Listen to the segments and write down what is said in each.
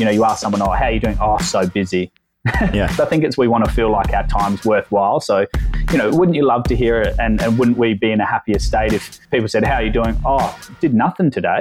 you know, you ask someone, oh, how are you doing? Oh, so busy. Yeah. so I think it's we want to feel like our time's worthwhile. So, you know, wouldn't you love to hear it? And, and wouldn't we be in a happier state if people said, How are you doing? Oh, did nothing today.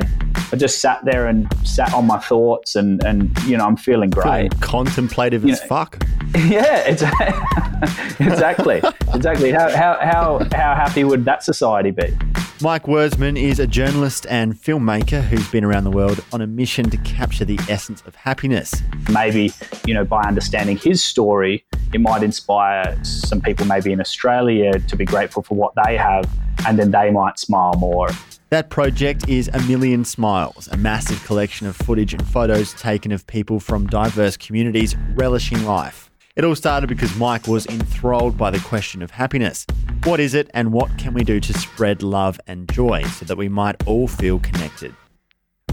I just sat there and sat on my thoughts and, and you know, I'm feeling Feeling great. contemplative You as know- fuck. yeah, exactly. exactly. Exactly. How, how, how, how happy would that society be? Mike Wurzman is a journalist and filmmaker who's been around the world on a mission to capture the essence of happiness. maybe you know by understanding his story it might inspire some people maybe in australia to be grateful for what they have and then they might smile more That project is A Million Smiles, a massive collection of footage and photos taken of people from diverse communities relishing life. It all started because Mike was enthralled by the question of happiness. What is it, and what can we do to spread love and joy so that we might all feel connected?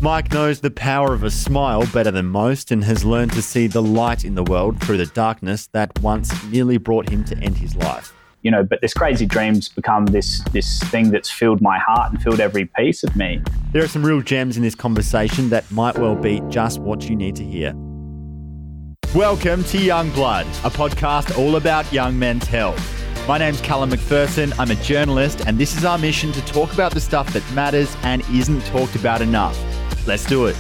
Mike knows the power of a smile better than most and has learned to see the light in the world through the darkness that once nearly brought him to end his life. you know but this crazy dreams become this this thing that's filled my heart and filled every piece of me There are some real gems in this conversation that might well be just what you need to hear. Welcome to Young Blood, a podcast all about young men's health. My name's Callum McPherson. I'm a journalist, and this is our mission to talk about the stuff that matters and isn't talked about enough. Let's do it.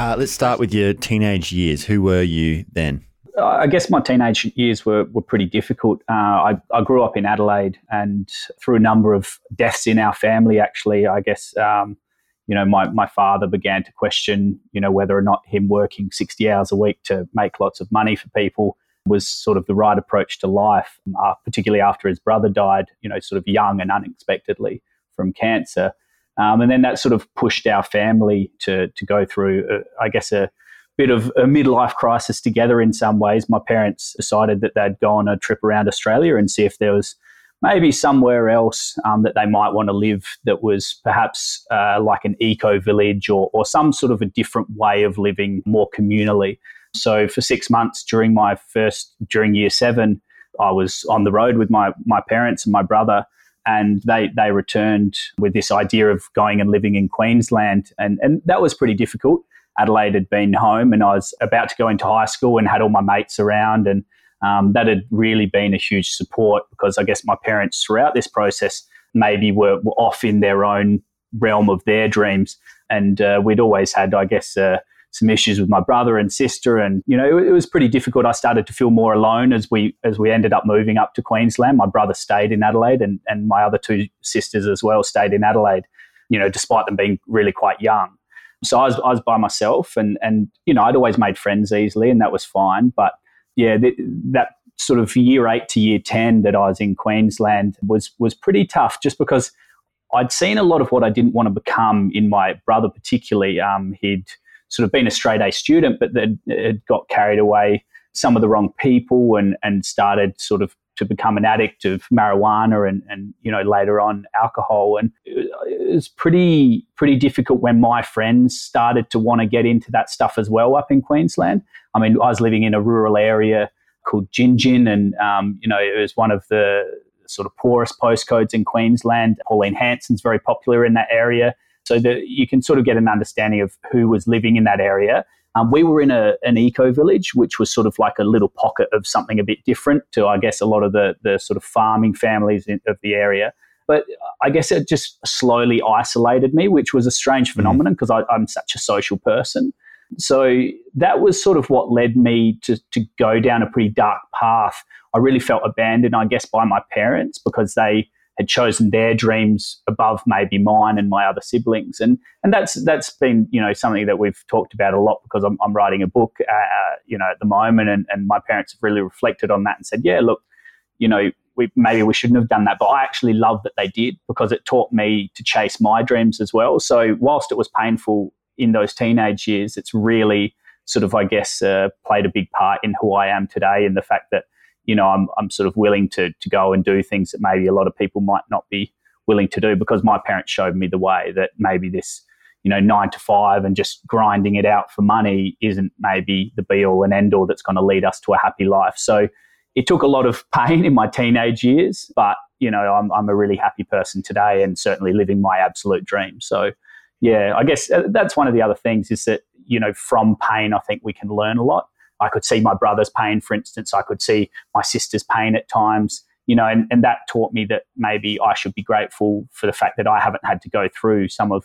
Uh, let's start with your teenage years. Who were you then? I guess my teenage years were, were pretty difficult. Uh, I, I grew up in Adelaide, and through a number of deaths in our family, actually, I guess, um, you know, my, my father began to question, you know, whether or not him working 60 hours a week to make lots of money for people was sort of the right approach to life, uh, particularly after his brother died, you know, sort of young and unexpectedly from cancer. Um, and then that sort of pushed our family to, to go through, uh, I guess, a, bit of a midlife crisis together in some ways. My parents decided that they'd go on a trip around Australia and see if there was maybe somewhere else um, that they might want to live that was perhaps uh, like an eco village or, or some sort of a different way of living more communally. So for six months during my first, during year seven, I was on the road with my, my parents and my brother and they they returned with this idea of going and living in Queensland, and and that was pretty difficult. Adelaide had been home, and I was about to go into high school and had all my mates around, and um, that had really been a huge support because I guess my parents throughout this process maybe were, were off in their own realm of their dreams, and uh, we'd always had, I guess. Uh, some issues with my brother and sister, and you know it, it was pretty difficult. I started to feel more alone as we as we ended up moving up to Queensland. My brother stayed in Adelaide, and and my other two sisters as well stayed in Adelaide. You know, despite them being really quite young. So I was I was by myself, and and you know I'd always made friends easily, and that was fine. But yeah, th- that sort of year eight to year ten that I was in Queensland was was pretty tough, just because I'd seen a lot of what I didn't want to become in my brother, particularly. Um, he'd sort of been a straight A student, but then had got carried away some of the wrong people and and started sort of to become an addict of marijuana and and you know later on alcohol and it was pretty pretty difficult when my friends started to want to get into that stuff as well up in Queensland. I mean, I was living in a rural area called Gin Gin, and um, you know it was one of the sort of poorest postcodes in Queensland. Pauline Hanson's very popular in that area so that you can sort of get an understanding of who was living in that area. Um, we were in a, an eco village, which was sort of like a little pocket of something a bit different to, I guess, a lot of the, the sort of farming families in, of the area. But I guess it just slowly isolated me, which was a strange phenomenon because I'm such a social person. So that was sort of what led me to, to go down a pretty dark path. I really felt abandoned, I guess, by my parents because they had chosen their dreams above maybe mine and my other siblings, and and that's that's been you know something that we've talked about a lot because I'm, I'm writing a book, uh, you know, at the moment, and, and my parents have really reflected on that and said, yeah, look, you know, we maybe we shouldn't have done that, but I actually love that they did because it taught me to chase my dreams as well. So whilst it was painful in those teenage years, it's really sort of I guess uh, played a big part in who I am today, and the fact that you know, I'm, I'm sort of willing to, to go and do things that maybe a lot of people might not be willing to do because my parents showed me the way that maybe this, you know, nine to five and just grinding it out for money isn't maybe the be all and end all that's going to lead us to a happy life. So it took a lot of pain in my teenage years, but, you know, I'm, I'm a really happy person today and certainly living my absolute dream. So, yeah, I guess uh, that's one of the other things is that, you know, from pain, I think we can learn a lot. I could see my brother's pain, for instance. I could see my sister's pain at times, you know, and, and that taught me that maybe I should be grateful for the fact that I haven't had to go through some of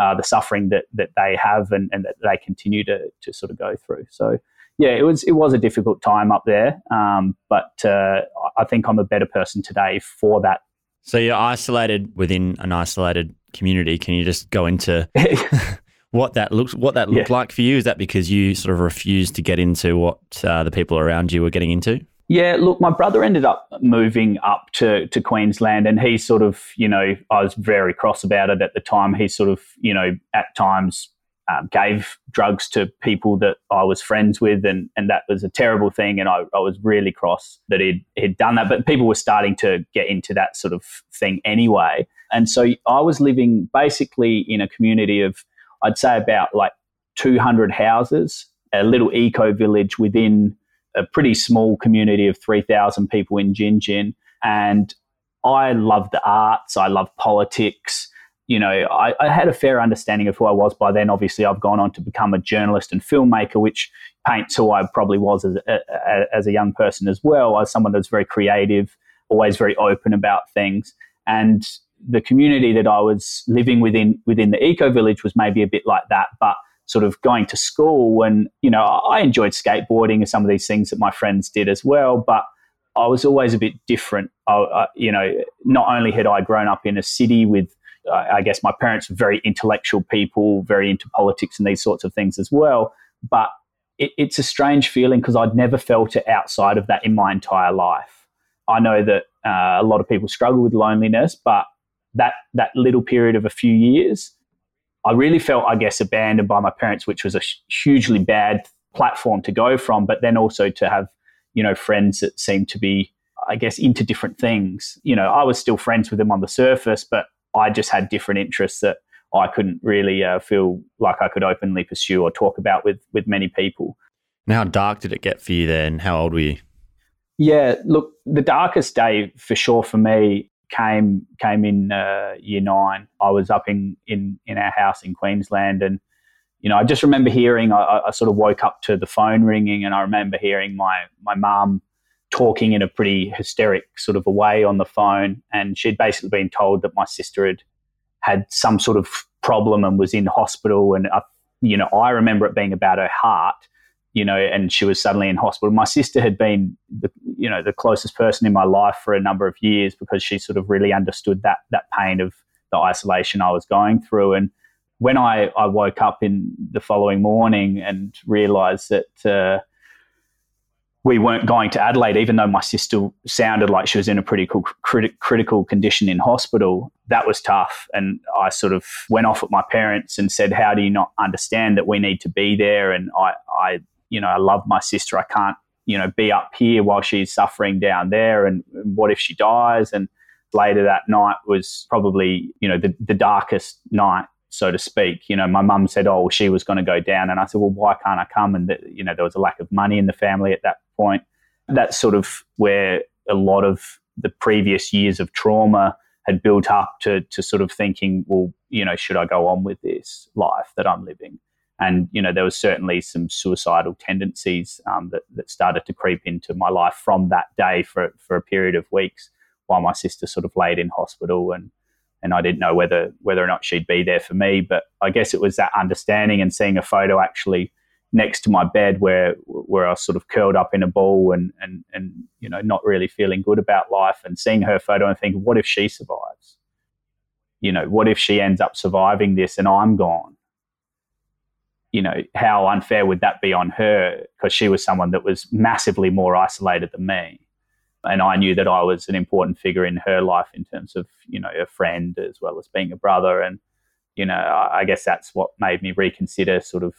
uh, the suffering that that they have and, and that they continue to to sort of go through. So yeah, it was it was a difficult time up there, um, but uh, I think I'm a better person today for that. So you're isolated within an isolated community. Can you just go into what that looks what that looked yeah. like for you? Is that because you sort of refused to get into what uh, the people around you were getting into? Yeah, look, my brother ended up moving up to, to Queensland and he sort of, you know, I was very cross about it at the time. He sort of, you know, at times um, gave drugs to people that I was friends with, and, and that was a terrible thing. And I, I was really cross that he'd, he'd done that. But people were starting to get into that sort of thing anyway. And so I was living basically in a community of, I'd say about like 200 houses, a little eco village within a pretty small community of 3,000 people in Gin. And I love the arts, I love politics you know, I, I, had a fair understanding of who I was by then. Obviously, I've gone on to become a journalist and filmmaker, which paints who I probably was as a, as a young person as well, as someone that's very creative, always very open about things. And the community that I was living within within the eco village was maybe a bit like that, but sort of going to school when you know I enjoyed skateboarding and some of these things that my friends did as well, but I was always a bit different. I, I, you know, not only had I grown up in a city with I guess my parents were very intellectual people, very into politics and these sorts of things as well. But it, it's a strange feeling because I'd never felt it outside of that in my entire life. I know that uh, a lot of people struggle with loneliness, but that that little period of a few years, I really felt, I guess, abandoned by my parents, which was a hugely bad platform to go from. But then also to have, you know, friends that seemed to be, I guess, into different things. You know, I was still friends with them on the surface, but I just had different interests that I couldn't really uh, feel like I could openly pursue or talk about with with many people. And how dark did it get for you then? How old were you? Yeah, look, the darkest day for sure for me came came in uh, year nine. I was up in, in in our house in Queensland, and you know, I just remember hearing. I, I sort of woke up to the phone ringing, and I remember hearing my my mum talking in a pretty hysteric sort of a way on the phone. And she'd basically been told that my sister had had some sort of problem and was in hospital. And, I, you know, I remember it being about her heart, you know, and she was suddenly in hospital. My sister had been, the, you know, the closest person in my life for a number of years because she sort of really understood that, that pain of the isolation I was going through. And when I, I woke up in the following morning and realized that, uh, we weren't going to Adelaide, even though my sister sounded like she was in a pretty cool, crit- critical condition in hospital. That was tough. And I sort of went off with my parents and said, How do you not understand that we need to be there? And I, I you know, I love my sister. I can't, you know, be up here while she's suffering down there. And what if she dies? And later that night was probably, you know, the, the darkest night so to speak. You know, my mum said, "Oh, she was going to go down," and I said, "Well, why can't I come?" And the, you know, there was a lack of money in the family at that point. That's sort of where a lot of the previous years of trauma had built up to to sort of thinking, well, you know, should I go on with this life that I'm living? And you know, there was certainly some suicidal tendencies um, that that started to creep into my life from that day for for a period of weeks, while my sister sort of laid in hospital and and I didn't know whether whether or not she'd be there for me. But I guess it was that understanding and seeing a photo actually next to my bed where where I was sort of curled up in a ball and and and you know not really feeling good about life and seeing her photo and thinking, what if she survives? You know, what if she ends up surviving this and I'm gone? You know, how unfair would that be on her? Because she was someone that was massively more isolated than me and I knew that I was an important figure in her life in terms of you know a friend as well as being a brother, and you know I guess that's what made me reconsider sort of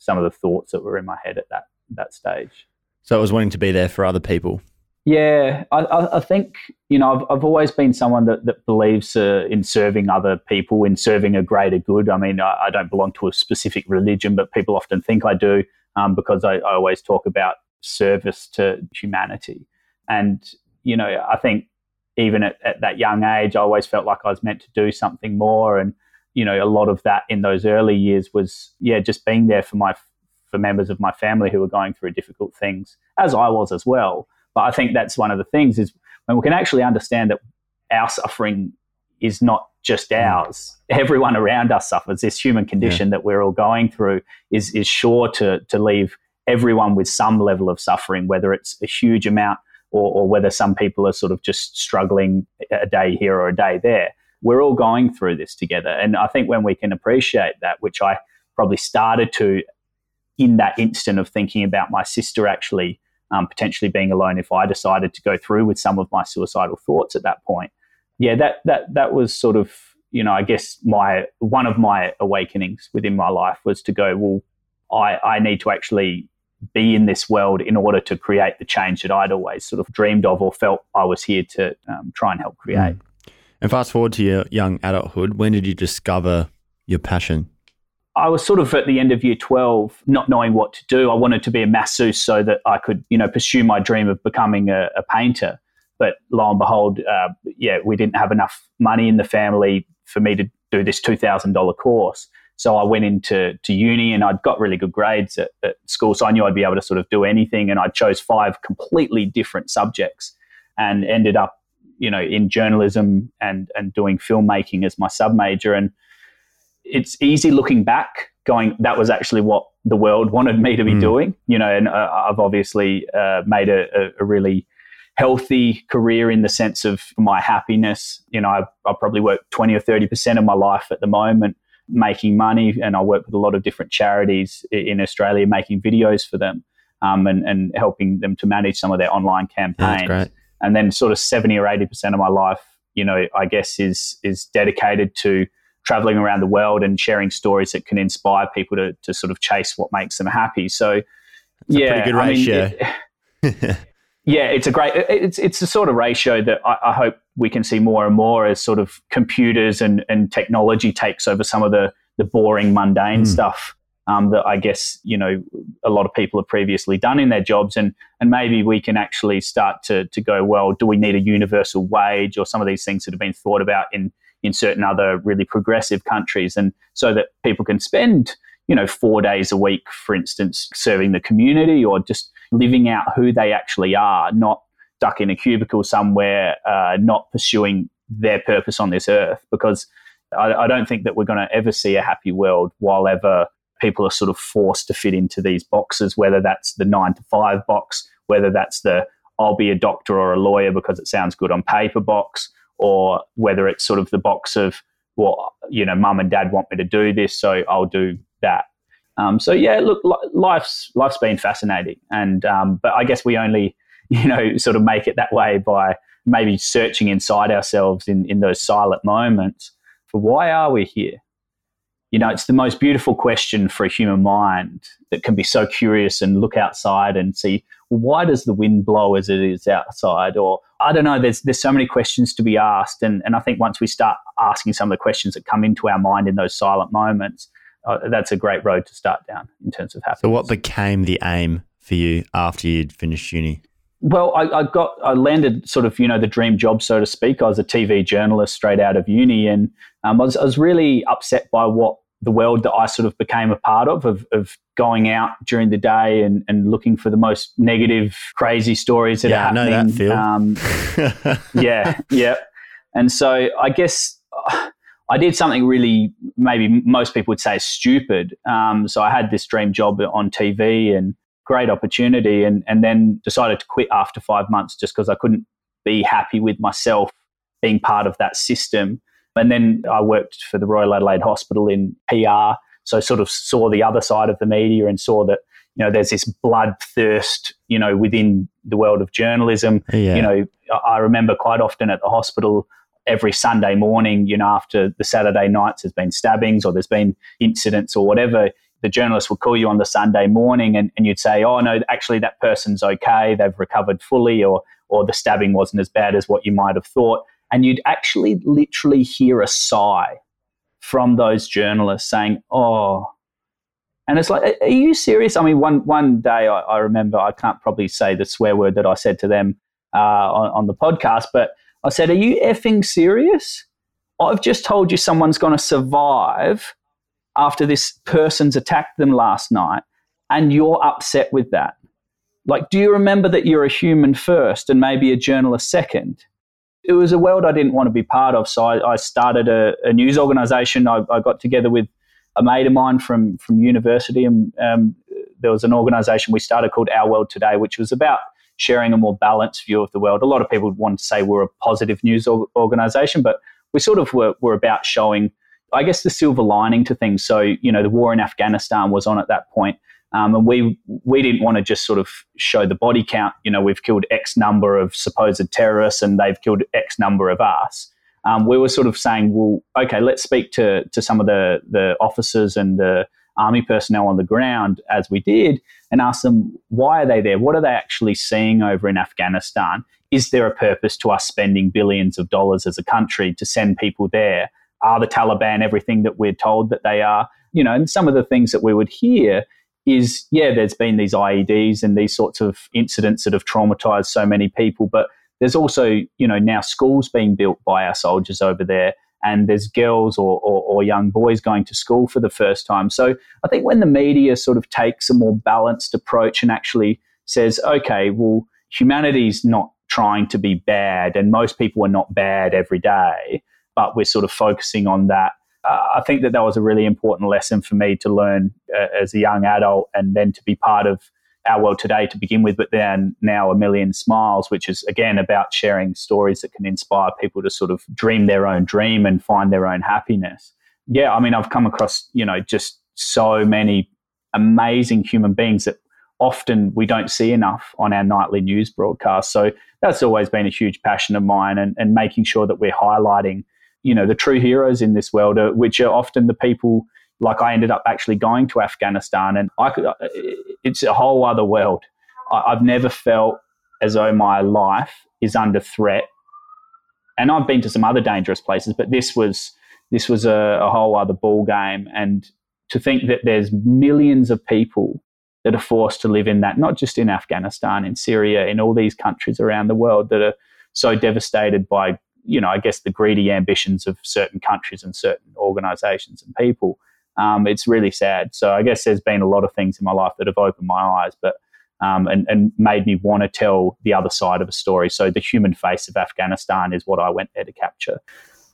some of the thoughts that were in my head at that that stage. So it was wanting to be there for other people. Yeah, I, I think you know I've, I've always been someone that, that believes uh, in serving other people, in serving a greater good. I mean, I, I, don't belong to a specific religion, but people often think I do um, because I, I always talk about service to humanity. And, you know, I think even at, at, that young age, I always felt like I was meant to do something more. And you know, a lot of that in those early years was, yeah, just being there for my for members of my family who were going through difficult things, as I was as well. But I think that's one of the things is when we can actually understand that our suffering is not just mm. ours. Everyone around us suffers. This human condition yeah. that we're all going through is is sure to to leave everyone with some level of suffering, whether it's a huge amount or, or whether some people are sort of just struggling a day here or a day there we're all going through this together. And I think when we can appreciate that, which I probably started to in that instant of thinking about my sister actually um, potentially being alone if I decided to go through with some of my suicidal thoughts at that point. Yeah, that that that was sort of you know I guess my one of my awakenings within my life was to go well I I need to actually be in this world in order to create the change that I'd always sort of dreamed of or felt I was here to um, try and help create. Mm. And fast forward to your young adulthood, when did you discover your passion? I was sort of at the end of year 12, not knowing what to do. I wanted to be a masseuse so that I could, you know, pursue my dream of becoming a, a painter. But lo and behold, uh, yeah, we didn't have enough money in the family for me to do this $2,000 course. So I went into to uni and I'd got really good grades at, at, school. So I knew I'd be able to sort of do anything. And I chose five completely different subjects and ended up you know in journalism and and doing filmmaking as my sub major. And it's easy looking back going that was actually what the world wanted me to be mm. doing you know and uh, i've obviously uh, made a, a, really healthy career in the sense of my happiness. You know i, I probably work 20 or 30 percent of my life at the moment making money and i work with a lot of different charities in australia making videos for them um, and, and helping them to manage some of their online campaigns and then sort of 70 or 80% of my life you know i guess is is dedicated to traveling around the world and sharing stories that can inspire people to, to sort of chase what makes them happy so That's yeah good ratio. I mean, it, yeah it's a great it's it's the sort of ratio that I, I, hope we can see more and more as sort of computers and and technology takes over some of the the boring mundane mm. stuff um, that I guess you know a lot of people have previously done in their jobs, and and maybe we can actually start to to go well. Do we need a universal wage or some of these things that have been thought about in in certain other really progressive countries, and so that people can spend you know four days a week, for instance, serving the community or just living out who they actually are, not stuck in a cubicle somewhere, uh, not pursuing their purpose on this earth, because. I, I don't think that we're going to ever see a happy world while ever people are sort of forced to fit into these boxes, whether that's the nine to five box, whether that's the I'll be a doctor or a lawyer because it sounds good on paper box, or whether it's sort of the box of, well, you know, mum and dad want me to do this, so I'll do that. Um, so yeah, look, life's life's been fascinating, and um, but I guess we only, you know, sort of make it that way by maybe searching inside ourselves in in those silent moments for why are we here? You know, it's the most beautiful question for a human mind that can be so curious and look outside and see well, why does the wind blow as it is outside? Or I don't know, there's there's so many questions to be asked. And, and I think once we start asking some of the questions that come into our mind in those silent moments, uh, that's a great road to start down in terms of happiness. So, what became the aim for you after you'd finished uni? Well, I, I, got I landed sort of you know the dream job so to speak. I was a TV journalist straight out of uni, and um, I, was, I was really upset by what the world that I sort of became a part of, of, of going out during the day and, and looking for the most negative, crazy stories that yeah, are happening. I know that feel. Um, yeah, yeah. And so I guess uh, I did something really, maybe most people would say stupid. Um, so I had this dream job on TV and great opportunity, and, and then decided to quit after five months just because I couldn't be happy with myself being part of that system. And then I worked for the Royal Adelaide Hospital in PR. So sort of saw the other side of the media and saw that, you know, there's this bloodthirst, you know, within the world of journalism. Yeah. You know, I remember quite often at the hospital every Sunday morning, you know, after the Saturday nights there's been stabbings or there's been incidents or whatever, the journalist would call you on the Sunday morning and, and you'd say, Oh no, actually that person's okay, they've recovered fully or or the stabbing wasn't as bad as what you might have thought and you'd actually literally hear a sigh from those journalists saying, "Oh." And it's like, are you serious? I mean, one one day I, I remember I can't probably say the swear word that I said to them uh, on, on the podcast, but I said, "Are you effing serious? I've just told you someone's going to survive after this person's attacked them last night, and you're upset with that. Like, do you remember that you're a human first and maybe a journalist second? It was a world I didn't want to be part of. So I, I started a, a, news organization. I, I, got together with a mate of mine from, from university, and um, there was an organization we started called Our World Today, which was about sharing a more balanced view of the world. A lot of people want to say we're a positive news organization, but we sort of were, were about showing, I guess, the silver lining to things. So, you know, the war in Afghanistan was on at that point. Um, and we we didn't want to just sort of show the body count. You know, we've killed X number of supposed terrorists, and they've killed X number of us. Um, we were sort of saying, well, okay, let's speak to to some of the the officers and the army personnel on the ground as we did, and ask them why are they there? What are they actually seeing over in Afghanistan? Is there a purpose to us spending billions of dollars as a country to send people there? Are the Taliban everything that we're told that they are? You know, and some of the things that we would hear is yeah, there's been these IEDs and these sorts of incidents that have traumatized so many people, but there's also, you know, now schools being built by our soldiers over there, and there's girls or, or, or, young boys going to school for the first time. So I think when the media sort of takes a more balanced approach and actually says, okay, well, humanity's not trying to be bad, and most people are not bad every day, but we're sort of focusing on that uh, I think that that was a really important lesson for me to learn uh, as a young adult and then to be part of our world today to begin with, but then now a million smiles, which is again about sharing stories that can inspire people to sort of dream their own dream and find their own happiness. Yeah, I mean, I've come across, you know, just so many amazing human beings that often we don't see enough on our nightly news broadcast. So that's always been a huge passion of mine and, and making sure that we're highlighting you know the true heroes in this world, are, which are often the people. Like I ended up actually going to Afghanistan, and I could. Uh, it's a whole other world. I, I've never felt as though my life is under threat. And I've been to some other dangerous places, but this was this was a, a whole other ball game. And to think that there's millions of people that are forced to live in that, not just in Afghanistan, in Syria, in all these countries around the world that are so devastated by you know, I guess the greedy ambitions of certain countries and certain organizations and people. Um, it's really sad. So I guess there's been a lot of things in my life that have opened my eyes, but um, and, and made me want to tell the other side of a story. So the human face of Afghanistan is what I went there to capture.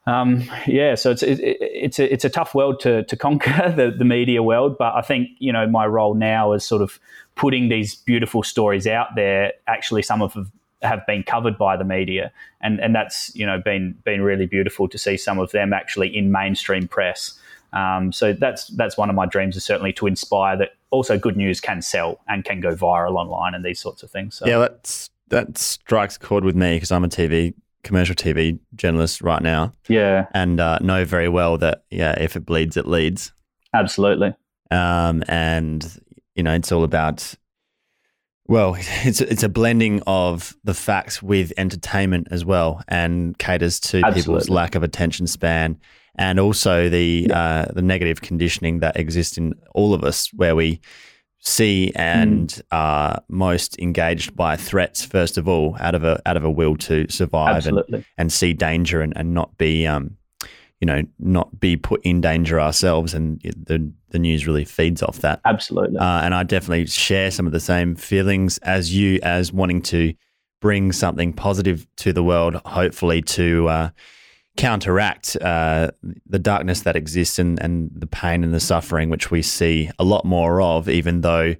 Um, yeah, so it's it, it's a, it's a tough world to to conquer the the media world, but I think you know my role now is sort of putting these beautiful stories out there. Actually, some of have been covered by the media, and and that's you know been been really beautiful to see some of them actually in mainstream press. Um, so that's that's one of my dreams is certainly to inspire that also good news can sell and can go viral online and these sorts of things. So. Yeah, that's that strikes a chord with me because I'm a TV commercial TV journalist right now. Yeah, and uh, know very well that yeah, if it bleeds, it leads. Absolutely. Um, and you know, it's all about well, it's it's a blending of the facts with entertainment as well, and caters to Absolutely. people's lack of attention span, and also the yeah. uh, the negative conditioning that exists in all of us, where we see and mm. are most engaged by threats first of all, out of a out of a will to survive and, and see danger and, and not be um, you know, not be put in danger ourselves. And the the news really feeds off that. Absolutely. Uh, and I definitely share some of the same feelings as you, as wanting to bring something positive to the world, hopefully to uh, counteract uh, the darkness that exists and, and the pain and the suffering, which we see a lot more of, even though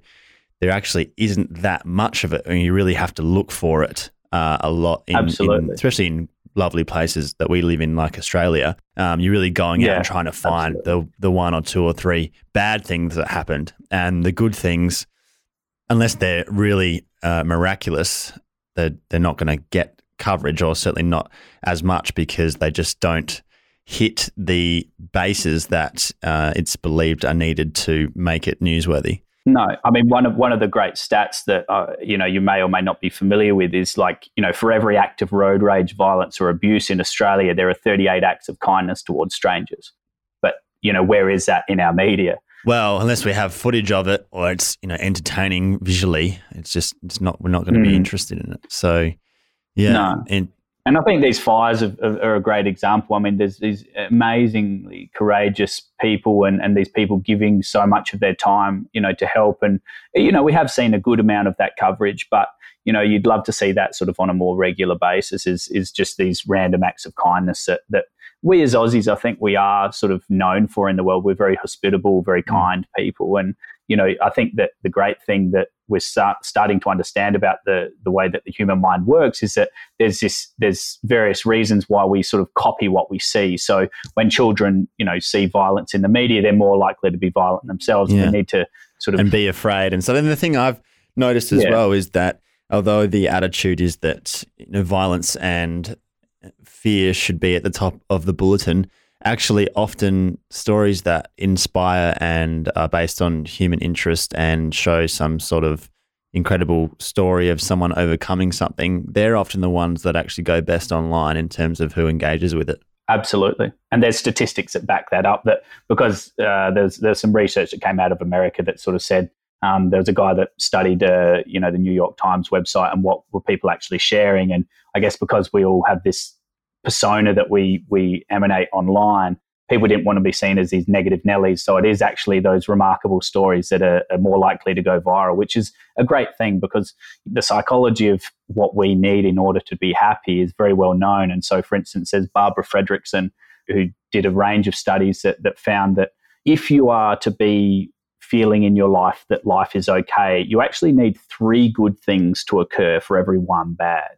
there actually isn't that much of it. and you really have to look for it uh, a lot, in, in, especially in lovely places that we live in, like Australia, um, you're really going yeah, out and trying to find the the one or two or three bad things that happened, and the good things, unless they're really uh, miraculous, they're they're not going to get coverage, or certainly not as much because they just don't hit the bases that uh, it's believed are needed to make it newsworthy. No, I mean one of one of the great stats that uh, you know you may or may not be familiar with is like you know for every act of road rage, violence, or abuse in Australia, there are 38 acts of kindness towards strangers. But you know where is that in our media? Well, unless we have footage of it or it's you know entertaining visually, it's just it's not we're not going to mm. be interested in it. So yeah, no. and And I think these fires are, are, a great example. I mean, there's these amazingly courageous people and, and these people giving so much of their time, you know, to help. And, you know, we have seen a good amount of that coverage, but, you know, you'd love to see that sort of on a more regular basis is, is just these random acts of kindness that, that we as Aussies, I think we are sort of known for in the world. We're very hospitable, very mm. kind people. And, you know, I think that the great thing that we're start, starting to understand about the the way that the human mind works is that there's this there's various reasons why we sort of copy what we see. So when children, you know, see violence in the media, they're more likely to be violent themselves. Yeah. And they need to sort of and be afraid. And so then the thing I've noticed as yeah. well is that although the attitude is that you know, violence and fear should be at the top of the bulletin actually often stories that inspire and are based on human interest and show some sort of incredible story of someone overcoming something, they're often the ones that actually go best online in terms of who engages with it. Absolutely, and there's statistics that back that up. That because uh, there's there's some research that came out of America that sort of said um, there was a guy that studied uh, you know the New York Times website and what were people actually sharing, and I guess because we all have this persona that we we emanate online, people didn't want to be seen as these negative Nellies. So it is actually those remarkable stories that are, are, more likely to go viral, which is a great thing because the psychology of what we need in order to be happy is very well known. And so, for instance, there's Barbara Fredrickson, who did a range of studies that, that found that if you are to be feeling in your life that life is okay, you actually need three good things to occur for every one bad.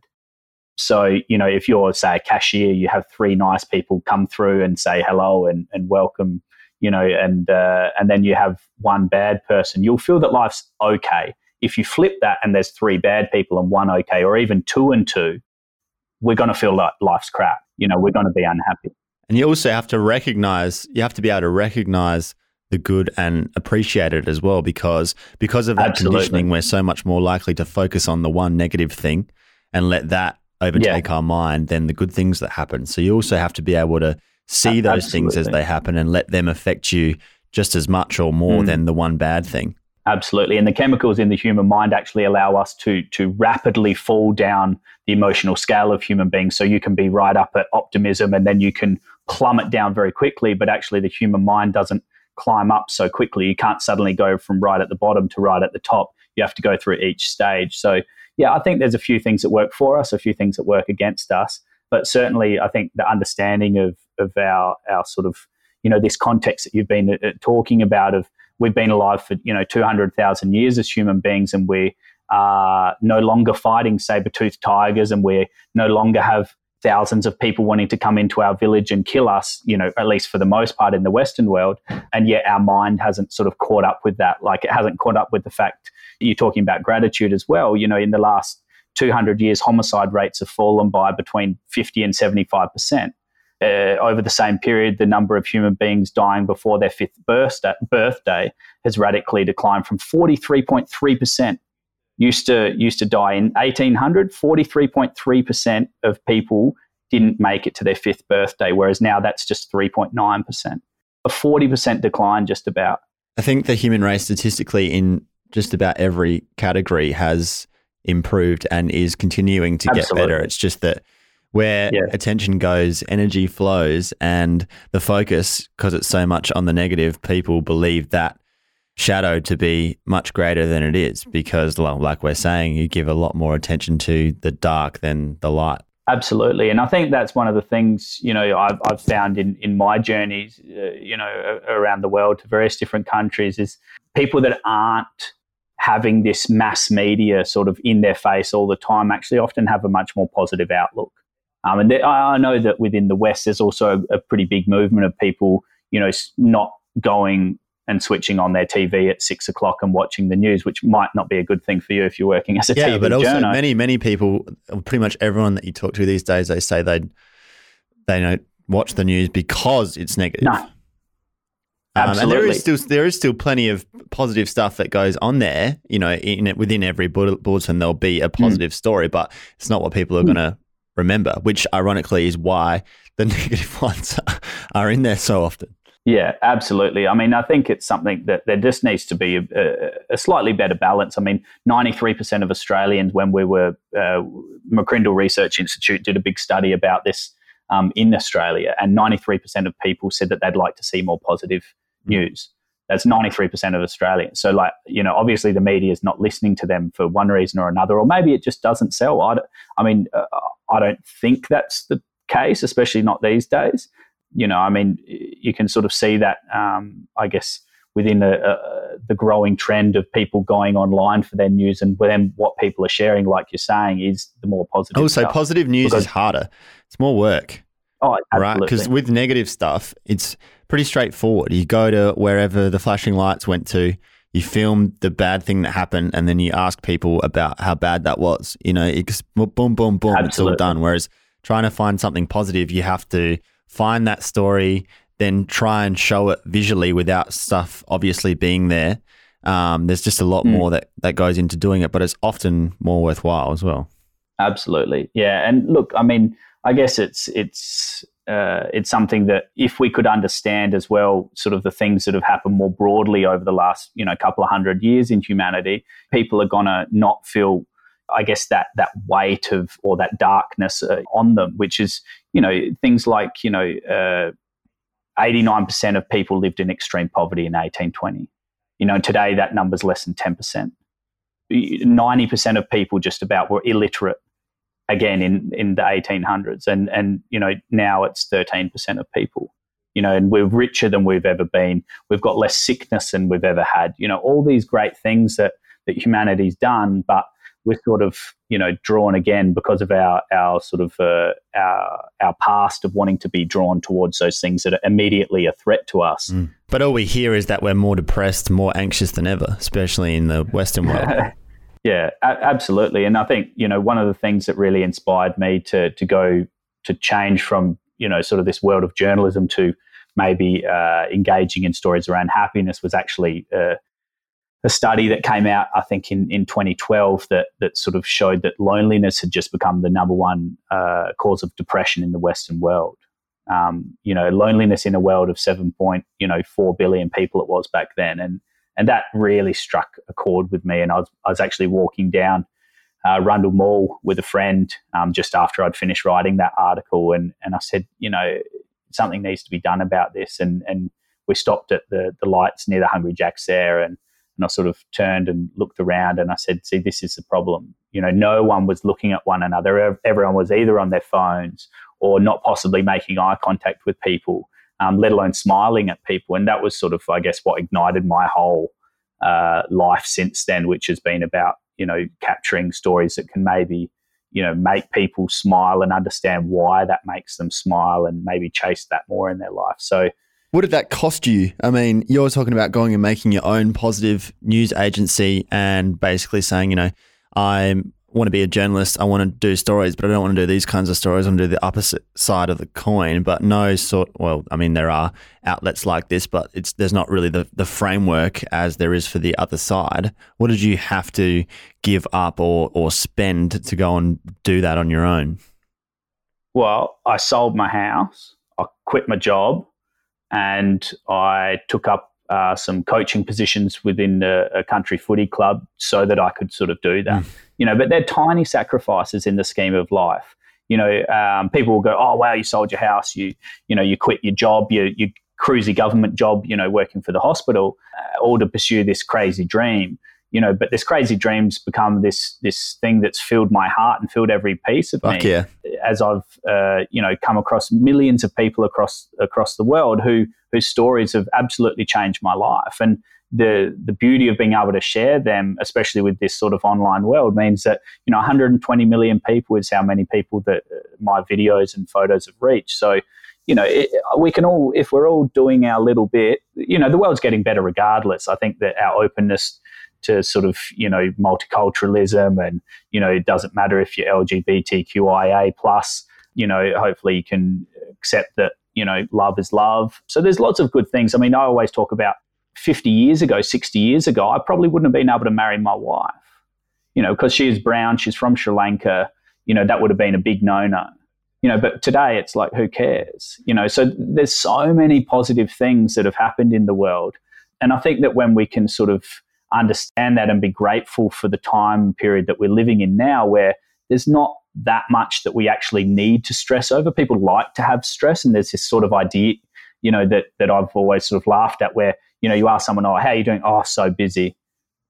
So, you know, if you're, say, a cashier, you have three nice people come through and say hello and, and welcome, you know, and, uh, and then you have one bad person, you'll feel that life's okay. If you flip that and there's three bad people and one okay, or even two and two, we're going to feel like life's crap. You know, we're going to be unhappy. And you also have to recognize, you have to be able to recognize the good and appreciate it as well because because of that Absolutely. conditioning we're so much more likely to focus on the one negative thing and let that overtake yeah. our mind than the good things that happen. So you also have to be able to see those Absolutely. things as they happen and let them affect you just as much or more mm. than the one bad thing. Absolutely. And the chemicals in the human mind actually allow us to to rapidly fall down the emotional scale of human beings. So you can be right up at optimism and then you can plummet down very quickly, but actually the human mind doesn't climb up so quickly. You can't suddenly go from right at the bottom to right at the top. You have to go through each stage. So yeah, I think there's a few things that work for us, a few things that work against us. But certainly, I think the understanding of of our our sort of you know this context that you've been uh, uh talking about of we've been alive for you know two hundred thousand years as human beings, and we are no longer fighting saber toothed tigers, and we no longer have thousands of people wanting to come into our village and kill us, you know, at least for the most part in the Western world. And yet our mind hasn't sort of caught up with that. Like it hasn't caught up with the fact you're talking about gratitude as well. You know, in the last 200 years, homicide rates have fallen by between 50 and 75%. Uh, over the same period, the number of human beings dying before their fifth birthday, has radically declined from 43.3% used to used to die in 1800 43.3% of people didn't make it to their fifth birthday whereas now that's just 3.9% a 40% decline just about i think the human race statistically in just about every category has improved and is continuing to Absolutely. get better it's just that where yeah. attention goes, energy flows, and the focus, because it's so much on the negative, people believe that shadow to be much greater than it is because, like we're saying, you give a lot more attention to the dark than the light. Absolutely, and I think that's one of the things you know I've, I've found in in my journeys, uh, you know, around the world to various different countries is people that aren't having this mass media sort of in their face all the time actually often have a much more positive outlook. Um, and I know that within the West, there's also a, pretty big movement of people, you know, not going and switching on their TV at six o'clock and watching the news, which might not be a good thing for you if you're working as a yeah, TV but also journo. many many people, pretty much everyone that you talk to these days, they say they they don't watch the news because it's negative. No. Um, and there is still there is still plenty of positive stuff that goes on there. You know, in it, within every bulletin there'll be a hmm. positive mm. story, but it's not what people are mm. going to remember. Which, ironically, is why the negative ones are in there so often. Yeah, absolutely. I mean, I think it's something that there just needs to be a, a slightly better balance. I mean, 93% of Australians, when we were, uh, McCrindle Research Institute did a big study about this um, in Australia, and 93% of people said that they'd like to see more positive. News. That's 93% of Australians. So, like, you know, obviously the media is not listening to them for one reason or another, or maybe it just doesn't sell. I, I mean, uh, I don't think that's the case, especially not these days you know, I mean, you can sort of see that, um, I guess, within the, uh, the growing trend of people going online for their news and then what people are sharing, like you're saying, is the more positive. Also, stuff. positive news because, is harder. It's more work. Oh, absolutely. right. Because with negative stuff, it's pretty straightforward. You go to wherever the flashing lights went to, you film the bad thing that happened, and then you ask people about how bad that was. You know, it's boom, boom, boom, absolutely. it's all done. Whereas trying to find something positive, you have to find that story, then try and show it visually without stuff obviously being there. Um, there's just a lot mm. more that, that goes into doing it, but it's often more worthwhile as well. Absolutely, yeah. And look, I mean, I guess it's it's uh, it's something that if we could understand as well, sort of the things that have happened more broadly over the last you know couple of hundred years in humanity, people are gonna not feel I guess that that weight of or that darkness uh, on them, which is you know things like you know nine percent of people lived in extreme poverty in eighteen twenty. You know today that number's less than ten percent. Ninety percent of people just about were illiterate again in in the eighteen hundreds, and and you know now it's thirteen percent of people. You know, and we're richer than we've ever been. We've got less sickness than we've ever had. You know, all these great things that that humanity's done, but we're sort of you know drawn again because of our our sort of uh, our our past of wanting to be drawn towards those things that are immediately a threat to us. Mm. But all we hear is that we're more depressed, more anxious than ever, especially in the Western world. yeah, a- absolutely. And I think you know one of the things that really inspired me to to go to change from you know sort of this world of journalism to maybe uh, engaging in stories around happiness was actually uh, a study that came out, I think, in, in 2012 that, that sort of showed that loneliness had just become the number one uh, cause of depression in the Western world. Um, you know, loneliness in a world of seven point, you know, four billion people it was back then, and and that really struck a chord with me. And I was I was actually walking down uh, Rundle Mall with a friend um, just after I'd finished writing that article, and and I said, you know, something needs to be done about this, and and we stopped at the the lights near the Hungry Jacks there, and and I sort of turned and looked around and I said, see, this is the problem. You know, no one was looking at one another. Everyone was either on their phones or not possibly making eye contact with people, um, let alone smiling at people. And that was sort of, I guess, what ignited my whole uh, life since then, which has been about, you know, capturing stories that can maybe, you know, make people smile and understand why that makes them smile and maybe chase that more in their life. So, what did that cost you? I mean, you're talking about going and making your own positive news agency and basically saying, you know, I want to be a journalist. I want to do stories, but I don't want to do these kinds of stories. I want to do the opposite side of the coin. But no sort. Well, I mean, there are outlets like this, but it's there's not really the the framework as there is for the other side. What did you have to give up or or spend to go and do that on your own? Well, I sold my house. I quit my job and I took up uh, some coaching positions within a, a, country footy club so that I could sort of do that. Mm. You know, but they're tiny sacrifices in the scheme of life. You know, um, people will go, "Oh, wow, you sold your house, you you know, you quit your job, you you cruisy government job, you know, working for the hospital, uh, all to pursue this crazy dream." you know, but this crazy dreams become this this thing that's filled my heart and filled every piece of Fuck me. Yeah. As I've uh, you know come across millions of people across across the world who whose stories have absolutely changed my life, and the the beauty of being able to share them, especially with this sort of online world, means that you know 120 million people is how many people that uh, my videos and photos have reached. So you know, it, we can all, if we're all doing our little bit, you know, the world's getting better regardless. I think that our openness to sort of you know multiculturalism and you know it doesn't matter if you're LGBTQIA plus you know hopefully you can accept that you know love is love so there's lots of good things I mean I always talk about 50 years ago 60 years ago I probably wouldn't have been able to marry my wife you know because she is brown she's from Sri Lanka you know that would have been a big no no you know, but today it's like, who cares? You know, so there's so many positive things that have happened in the world. And I think that when we can sort of understand that and be grateful for the time period that we're living in now, where there's not that much that we actually need to stress over. People like to have stress, and there's this sort of idea, you know, that that I've always sort of laughed at, where you know you ask someone, "Oh, how are you doing?" "Oh, so busy,"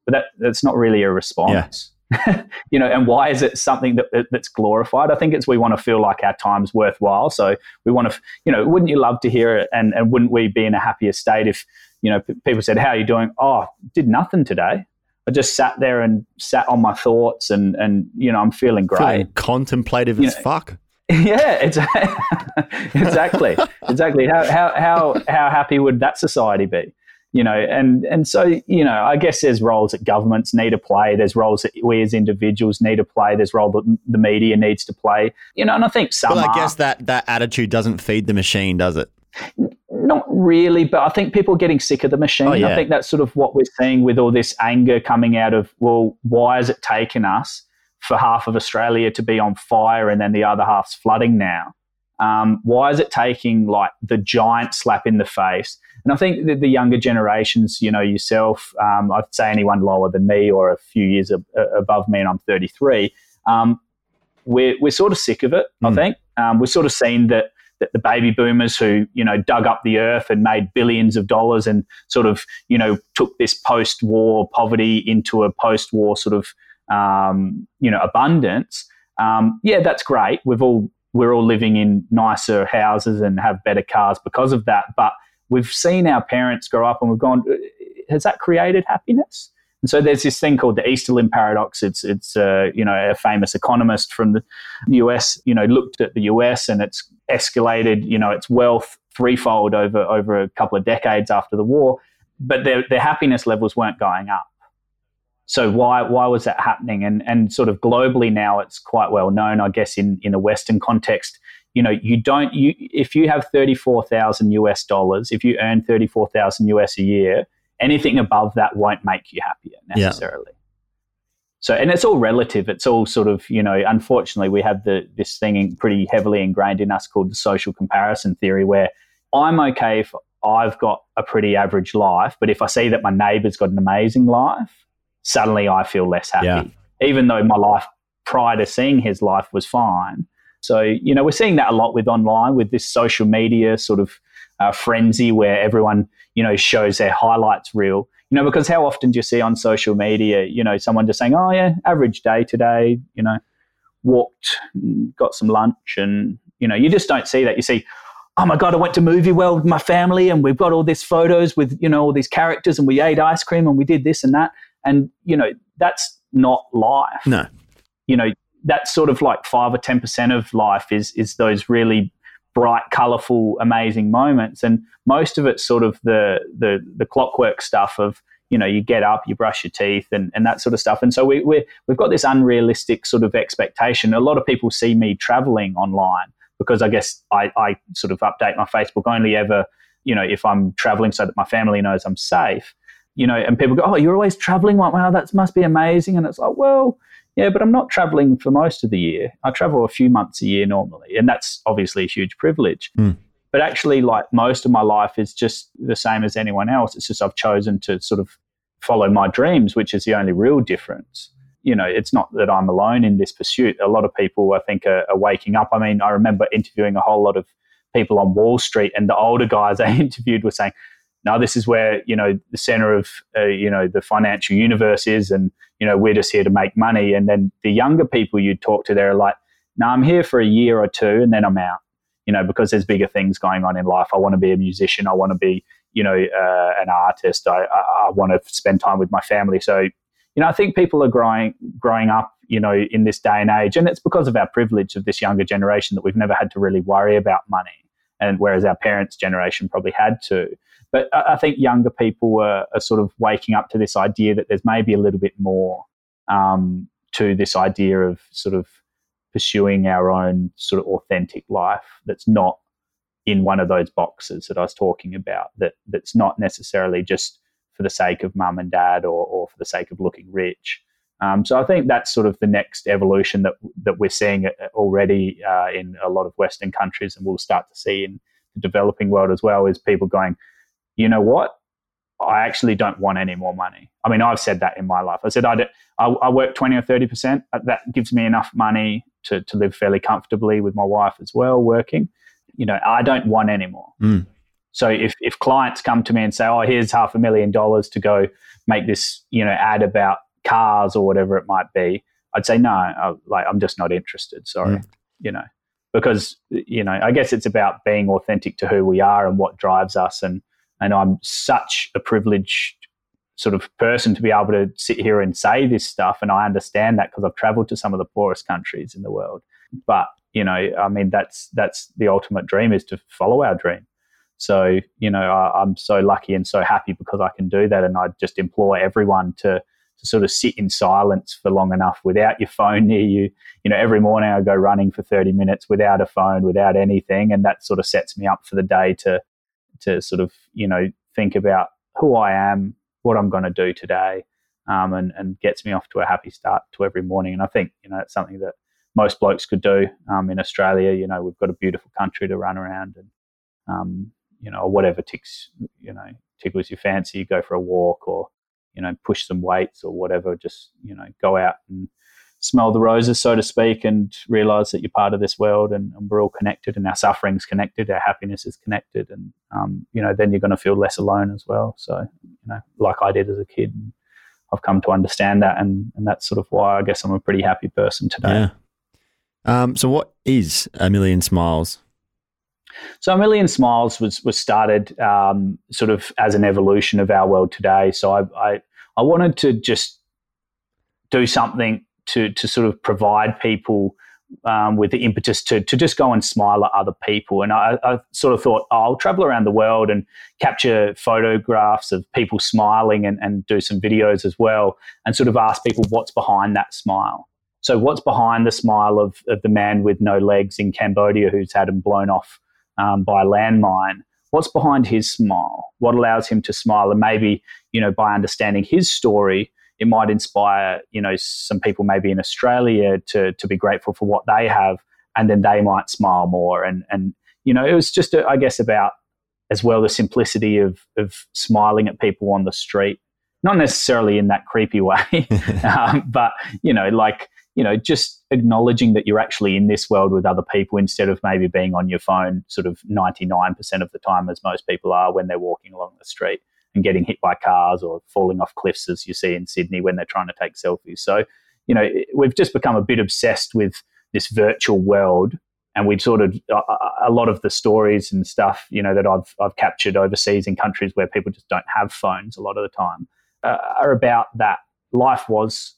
but that that's not really a response. Yeah. you know, and why is it something that, that's glorified? I think it's we want to feel like our time's worthwhile. So we want to, you know, wouldn't you love to hear it? And, and wouldn't we be in a happier state if, you know, p- people said, "How are you doing?" Oh, did nothing today. I just sat there and sat on my thoughts, and and you know, I'm feeling great. Feeling contemplative you as know, fuck. Yeah, exactly. exactly. exactly. How, how how how happy would that society be? you know and and so you know i guess there's roles that governments need to play there's roles that we as individuals need to play there's role that the media needs to play you know and i think some well i are, guess that that attitude doesn't feed the machine does it not really but i think people are getting sick of the machine oh, yeah. i think that's sort of what we're seeing with all this anger coming out of well why has it taken us for half of australia to be on fire and then the other half's flooding now um, why is it taking like the giant slap in the face and I think the, the younger generations, you know, yourself, um, I'd say anyone lower than me or a few years ab- above me, and I'm 33, um, we're, we're sort of sick of it, mm. I think. Um, we've sort of seen that that the baby boomers who you know dug up the earth and made billions of dollars and sort of you know took this post-war poverty into a post-war sort of um, you know abundance. Um, yeah, that's great. We've all we're all living in nicer houses and have better cars because of that. But we've seen our parents grow up and we've gone, has that created happiness? And so there's this thing called the Easterlin paradox. It's it's uh, you know a famous economist from the US you know looked at the US and it's escalated you know its wealth threefold over over a couple of decades after the war, but their their happiness levels weren't going up. So why why was that happening? And and sort of globally now it's quite well known, I guess, in in a Western context you know, you don't you if you have thirty four thousand US dollars, if you earn thirty four thousand US a year, anything above that won't make you happier necessarily. Yeah. So, and it's all relative. It's all sort of, you know, unfortunately, we have the this thing pretty heavily ingrained in us called the social comparison theory, where I'm okay if I've got a pretty average life, but if I see that my neighbour's got an amazing life, suddenly I feel less happy, yeah. even though my life prior to seeing his life was fine. So, you know, we're seeing that a lot with online, with this social media sort of uh, frenzy where everyone, you know, shows their highlights reel. You know, because how often do you see on social media, you know, someone just saying, oh, yeah, average day today, you know, walked, got some lunch, and, you know, you just don't see that. You see, oh my God, I went to Movie World with my family and we've got all these photos with, you know, all these characters and we ate ice cream and we did this and that. And, you know, that's not life. No. You know, that's sort of like five or ten percent of life is is those really bright, colourful, amazing moments, and most of it's sort of the the the clockwork stuff of you know you get up, you brush your teeth, and and that sort of stuff. And so we we we've got this unrealistic sort of expectation. A lot of people see me traveling online because I guess I, I sort of update my Facebook only ever you know if I'm traveling so that my family knows I'm safe. You know, and people go, "Oh, you're always traveling? Wow, that must be amazing." And it's like, well, yeah, but I'm not traveling for most of the year. I travel a few months a year normally, and that's obviously a huge privilege. Mm. But actually, like most of my life is just the same as anyone else. It's just I've chosen to sort of follow my dreams, which is the only real difference. You know, it's not that I'm alone in this pursuit. A lot of people, I think, are, are waking up. I mean, I remember interviewing a whole lot of people on Wall Street, and the older guys I interviewed were saying, now this is where you know the center of uh, you know the financial universe is and you know we're just here to make money. And then the younger people you talk to they're like no i'm here for a year or two and then i'm out you know because there's bigger things going on in life. I want to be a musician. I want to be you know uh, an artist. I, I, I want to spend time with my family. So you know i think people are growing growing up you know in this day and age. And it's because of our privilege of this younger generation that we've never had to really worry about money. And whereas our parents generation probably had to but I think younger people are, are, sort of waking up to this idea that there's maybe a little bit more um, to this idea of sort of pursuing our own sort of authentic life that's not in one of those boxes that I was talking about. That that's not necessarily just for the sake of mum and dad or, or for the sake of looking rich. Um, so I think that's sort of the next evolution that that we're seeing already uh, in a lot of Western countries, and we'll start to see in the developing world as well. Is people going, you know what? I actually don't want any more money. I mean, I've said that in my life. I said I, I, I work twenty or thirty percent. That gives me enough money to to live fairly comfortably with my wife as well, working. You know, I don't want any more. Mm. So if, if clients come to me and say, "Oh, here's half a million dollars to go make this, you know, ad about cars or whatever it might be," I'd say no. I, like I'm just not interested. Sorry, mm. you know, because you know, I guess it's about being authentic to who we are and what drives us. And and I'm such a privileged sort of person to be able to sit here and say this stuff, and I understand that because I've travelled to some of the poorest countries in the world. But you know, I mean, that's that's the ultimate dream is to follow our dream. So, you know, I, am so lucky and so happy because I can do that. And I just implore everyone to, to sort of sit in silence for long enough without your phone near you. You know, every morning I go running for 30 minutes without a phone, without anything. And that sort of sets me up for the day to, to sort of, you know, think about who I am, what I'm going to do today, um, and, and gets me off to a happy start to every morning. And I think, you know, it's something that most blokes could do um, in Australia. You know, we've got a beautiful country to run around and, um, you know, whatever ticks, you know, tickles your fancy, you go for a walk or, you know, push some weights or whatever. Just, you know, go out and smell the roses, so to speak, and realize that you're part of this world and, and we're all connected and our suffering's connected, our happiness is connected. And, um, you know, then you're going to feel less alone as well. So, you know, like I did as a kid. I've come to understand that, and, and that's sort of why I guess I'm a pretty happy person today. Yeah. Um, so, what is a million smiles? So a million smiles was was started um, sort of as an evolution of our world today. So I, I, I wanted to just do something to to sort of provide people um, with the impetus to to just go and smile at other people. And I, I sort of thought oh, I'll travel around the world and capture photographs of people smiling and, and do some videos as well, and sort of ask people what's behind that smile. So what's behind the smile of, of the man with no legs in Cambodia who's had him blown off um, by a landmine. What's behind his smile? What allows him to smile? And maybe, you know, by understanding his story, it might inspire, you know, some people maybe in Australia to, to be grateful for what they have, and then they might smile more. And, and you know, it was just, I guess, about as well the simplicity of, of smiling at people on the street. Not necessarily in that creepy way, um, but, you know, like you know, just acknowledging that you're actually in this world with other people instead of maybe being on your phone sort of 99% of the time, as most people are when they're walking along the street and getting hit by cars or falling off cliffs, as you see in Sydney when they're trying to take selfies. So, you know, we've just become a bit obsessed with this virtual world. And we've sort of a lot of the stories and stuff, you know, that I've I've captured overseas in countries where people just don't have phones a lot of the time, uh, are about that. Life was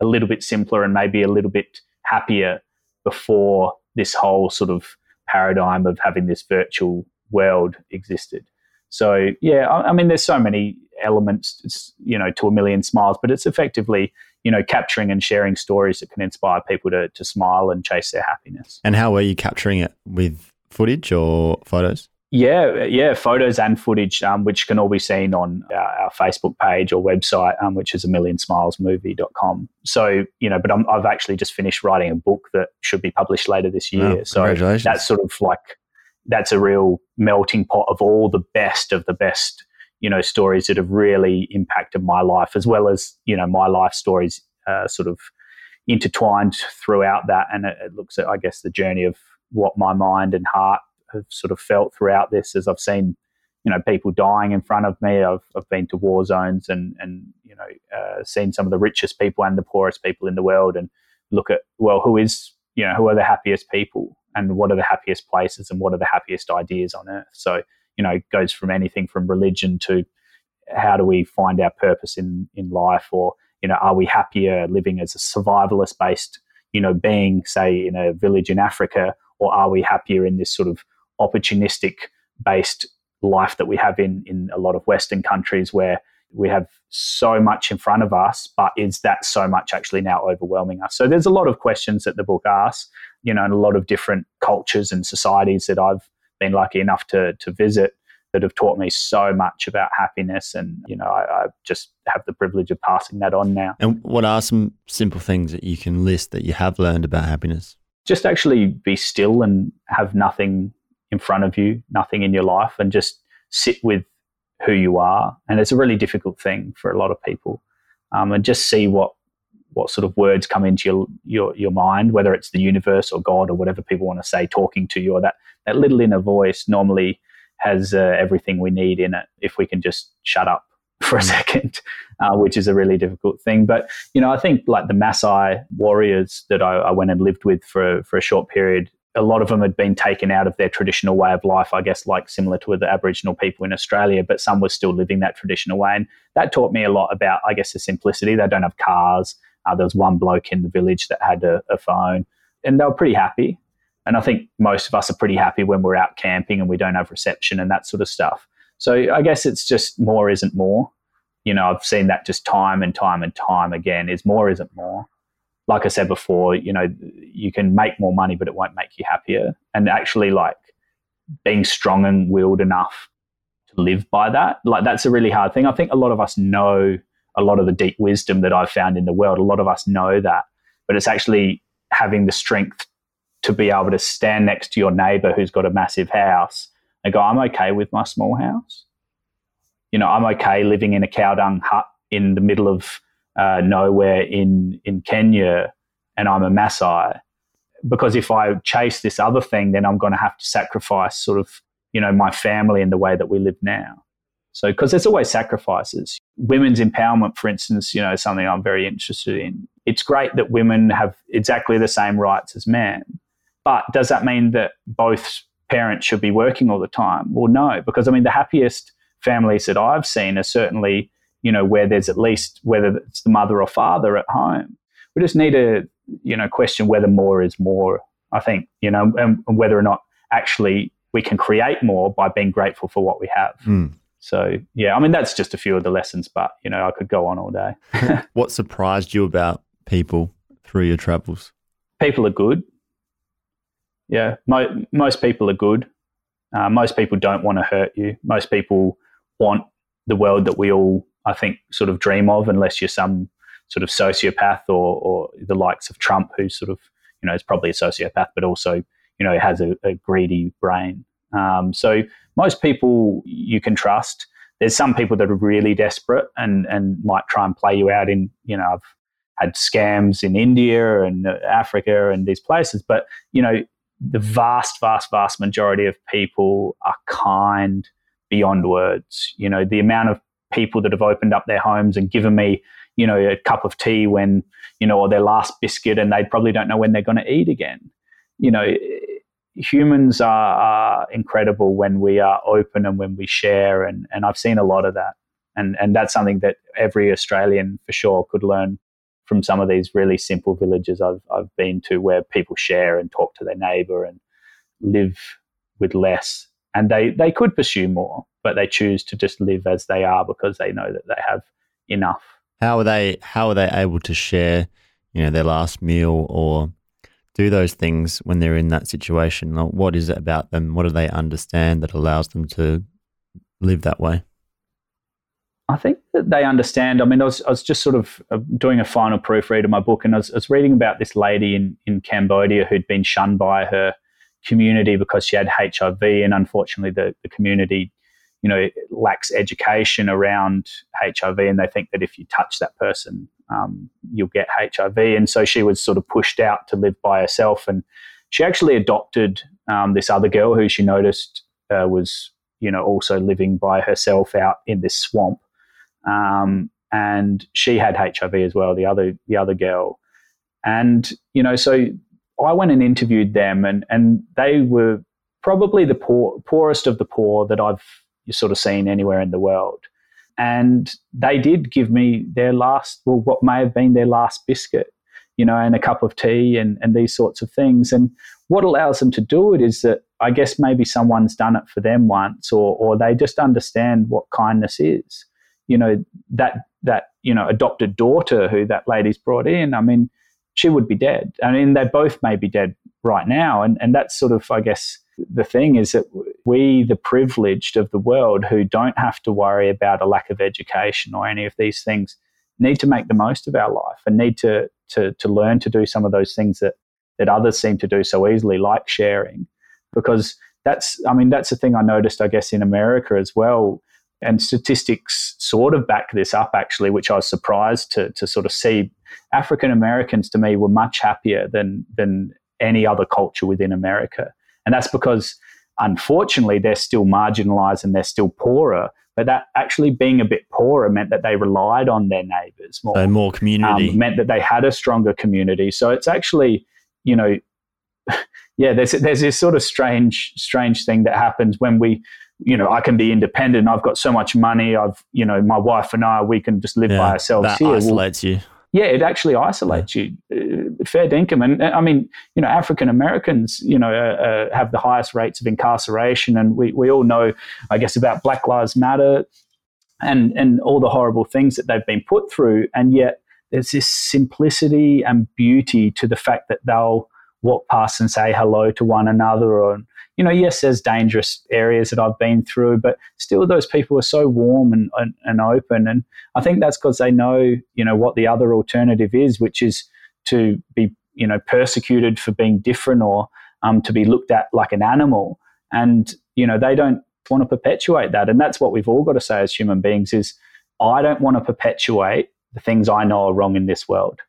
a little bit simpler and maybe a little bit happier before this whole sort of paradigm of having this virtual world existed. So yeah, I, I mean, there's so many elements, you know, to a million smiles, but it's effectively, you know, capturing and sharing stories that can inspire people to, to smile and chase their happiness. And how were you capturing it with footage or photos? Yeah, yeah, photos and footage, um, which can all be seen on our, our Facebook page or website, um, which is a million smiles movie.com. So, you know, but i have actually just finished writing a book that should be published later this year. Oh, so that's sort of like, that's a real melting pot of all the best of the best, you know, stories that have really impacted my life, as well as, you know, my life stories uh, sort of intertwined throughout that. And it, it looks at, I guess, the journey of what my mind and heart have sort of felt throughout this as I've seen, you know, people dying in front of me. I've, I've been to war zones and, and you know, uh, seen some of the richest people and the poorest people in the world and look at, well, who is, you know, who are the happiest people and what are the happiest places and what are the happiest ideas on earth. So, you know, it goes from anything from religion to how do we find our purpose in, in life or, you know, are we happier living as a survivalist based, you know, being, say, in a village in Africa, or are we happier in this sort of opportunistic based life that we have in in a lot of Western countries where we have so much in front of us, but is that so much actually now overwhelming us? So there's a lot of questions that the book asks, you know, and a lot of different cultures and societies that I've been lucky enough to to visit. that have taught me so much about happiness. And, you know, I, I, just have the privilege of passing that on now. And what are some simple things that you can list that you have learned about happiness? Just actually be still and have nothing in front of you, nothing in your life, and just sit with who you are. And it's a really difficult thing for a lot of people. Um, and just see what what sort of words come into your, your your mind, whether it's the universe or God or whatever people want to say, talking to you, or that that little inner voice normally has uh, everything we need in it if we can just shut up for a mm. second, uh, which is a really difficult thing. But you know, I think like the Maasai warriors that I, I went and lived with for for a short period a lot of them had been taken out of their traditional way of life, I guess, like similar to the Aboriginal people in Australia, but some were still living that traditional way. And that taught me a lot about, I guess, the simplicity. They don't have cars. Uh, there was one bloke in the village that had a, a phone, and they were pretty happy. And I think most of us are pretty happy when we're out camping and we don't have reception and that sort of stuff. So I guess it's just more isn't more. You know, I've seen that just time and time and time again is more isn't more like I said before, you know, you can make more money, but it won't make you happier. And actually, like being strong and willed enough to live by that, like that's a really hard thing. I think a lot of us know a lot of the deep wisdom that I've found in the world. A lot of us know that, but it's actually having the strength to be able to stand next to your neighbor who's got a massive house and go, I'm okay with my small house. You know, I'm okay living in a cow dung hut in the middle of uh, nowhere in in Kenya, and I'm a Maasai. Because if I chase this other thing, then I'm going to have to sacrifice sort of you know my family in the way that we live now. So because there's always sacrifices. Women's empowerment, for instance, you know, something I'm very interested in. It's great that women have exactly the same rights as men, but does that mean that both parents should be working all the time? Well, no, because I mean the happiest families that I've seen are certainly you know, where there's at least whether it's the mother or father at home. We just need to, you know, question whether more is more. I think, you know, and, and whether or not actually we can create more by being grateful for what we have. Mm. So yeah, I mean that's just a few of the lessons, but you know I could go on all day. what surprised you about people through your travels? People are good. Yeah, mo- most people are good. Uh, most people don't want to hurt you. Most people want the world that we all I think, sort of dream of, unless you're some sort of sociopath or, or the likes of Trump, who's sort of, you know, is probably a sociopath, but also, you know, has a, a greedy brain. Um, so most people you can trust. There's some people that are really desperate and, and might try and play you out in, you know, I've had scams in India and Africa and these places, but, you know, the vast, vast, vast majority of people are kind beyond words. You know, the amount of people that have opened up their homes and given me, you know, a cup of tea when, you know, or their last biscuit and they probably don't know when they're going to eat again. You know, humans are, are, incredible when we are open and when we share. And, and I've seen a lot of that. And, and that's something that every Australian for sure could learn from some of these really simple villages I've, I've been to where people share and talk to their neighbor and live with less. And they, they could pursue more but they choose to just live as they are because they know that they have enough. How are they? How are they able to share, you know, their last meal or do those things when they're in that situation? What is it about them? What do they understand that allows them to live that way? I think that they understand. I mean, I was, I was just sort of uh, doing a final proofread of my book, and I was, I was reading about this lady in, in Cambodia who'd been shunned by her community because she had HIV, and unfortunately, the, the community you know lacks education around HIV, and they think that if you touch that person, um, you'll get HIV. And so she was sort of pushed out to live by herself, and she actually adopted um, this other girl who she noticed uh, was you know also living by herself out in this swamp, um, and she had HIV as well. The other the other girl, and you know so I went and interviewed them, and and they were probably the poor, poorest of the poor that I've sort of seen anywhere in the world. And they did give me their last, well, what may have been their last biscuit, you know, and a cup of tea and, and these sorts of things. And what allows them to do it is that I guess maybe someone's done it for them once or, or they just understand what kindness is. You know, that, that, you know, adopted daughter who that lady's brought in, I mean, she would be dead. I mean, they both may be dead right now. And, and that's sort of, I guess, the thing is that we, the privileged of the world who don't have to worry about a lack of education or any of these things, need to make the most of our life and need to, to, to learn to do some of those things that, that others seem to do so easily, like sharing. Because that's, I mean, that's the thing I noticed, I guess, in America as well. And statistics sort of back this up, actually, which I was surprised to, to sort of see. African Americans, to me, were much happier than, than any other culture within America. And that's because, unfortunately, they're still marginalized and they're still poorer. But that actually being a bit poorer meant that they relied on their neighbors more. So more community. Um, meant that they had a stronger community. So it's actually, you know, yeah, there's there's this sort of strange strange thing that happens when we, you know, I can be independent. I've got so much money. I've, you know, my wife and I, we can just live yeah, by ourselves that here. Isolates well, you. Yeah, it actually isolates you. Uh, fair dinkum, and uh, I mean, you know, African Americans, you know, uh, uh, have the highest rates of incarceration, and we we all know, I guess, about Black Lives Matter, and and all the horrible things that they've been put through, and yet there's this simplicity and beauty to the fact that they'll walk past and say hello to one another or you know yes there's dangerous areas that i've been through but still those people are so warm and, and, and open. And i think that's because they know you know what the other alternative is which is to be you know persecuted for being different or um, to be looked at like an animal. And you know they don't want to perpetuate that. And that's what we've all got to say as human beings is i don't want to perpetuate the things i know are wrong in this world.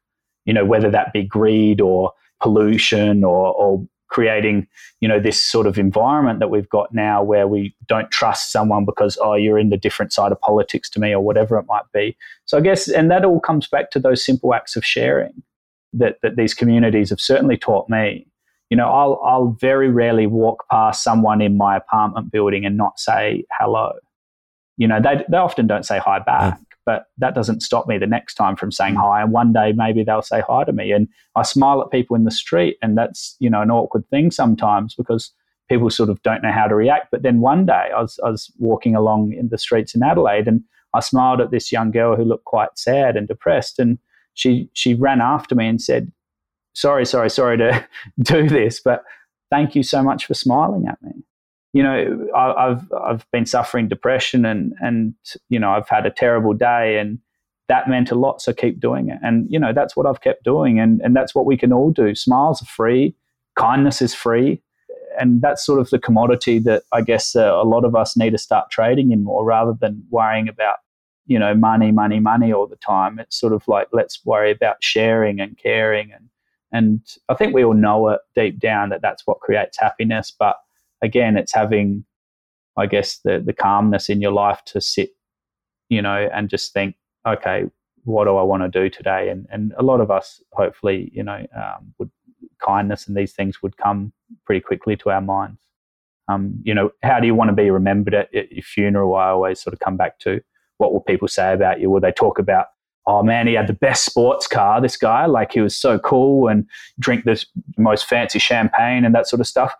You know whether that be greed or pollution or, or creating you know this sort of environment that we've got now where we don't trust someone because oh you're in the different side of politics to me or whatever it might be. So i guess and that all comes back to those simple acts of sharing that that these communities have certainly taught me. You know i'll i'll very rarely walk past someone in my apartment building and not say hello. You know they they often don't say hi back but that doesn't stop me the next time from saying hi. And one day maybe they'll say hi to me. And I smile at people in the street, and that's you know an awkward thing sometimes because people sort of don't know how to react. But then one day I was I was walking along in the streets in Adelaide, and I smiled at this young girl who looked quite sad and depressed, and she she ran after me and said, "Sorry, sorry, sorry to do this, but." Thank you so much for smiling at me you know, I, have I've been suffering depression and and you know I've had a terrible day and that meant a lot. So keep doing it, and you know that's what I've kept doing, and and that's what we can all do. Smiles are free, kindness is free, and that's sort of the commodity that I guess uh, a lot of us need to start trading in more, rather than worrying about you know money, money, money all the time. It's sort of like let's worry about sharing and caring, and and I think we all know it deep down that that's what creates happiness, but again, it's having, I guess, the the calmness in your life to sit, you know, and just think, okay, what do I want to do today? And and a lot of us, hopefully, you know, um, would kindness and these things would come pretty quickly to our minds. Um, you know, how do you want to be remembered at, your funeral? I always sort of come back to what will people say about you? Will they talk about oh man, he had the best sports car, this guy, like he was so cool and drink the most fancy champagne and that sort of stuff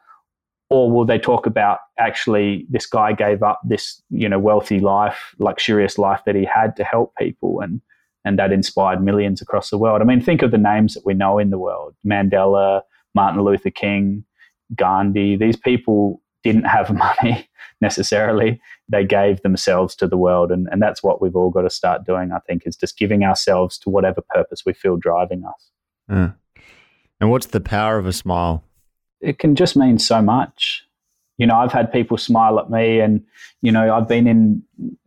or will they talk about actually this guy gave up this you know wealthy life luxurious life that he had to help people and and that inspired millions across the world? I mean think of the names that we know in the world. Mandela martin luther king gandhi. These people didn't have money necessarily. They gave themselves to the world and, and that's what we've all got to start doing i think is just giving ourselves to whatever purpose we feel driving us. Uh. and what's the power of a smile it can just mean so much. You know, I've had people smile at me, and you know, I've been in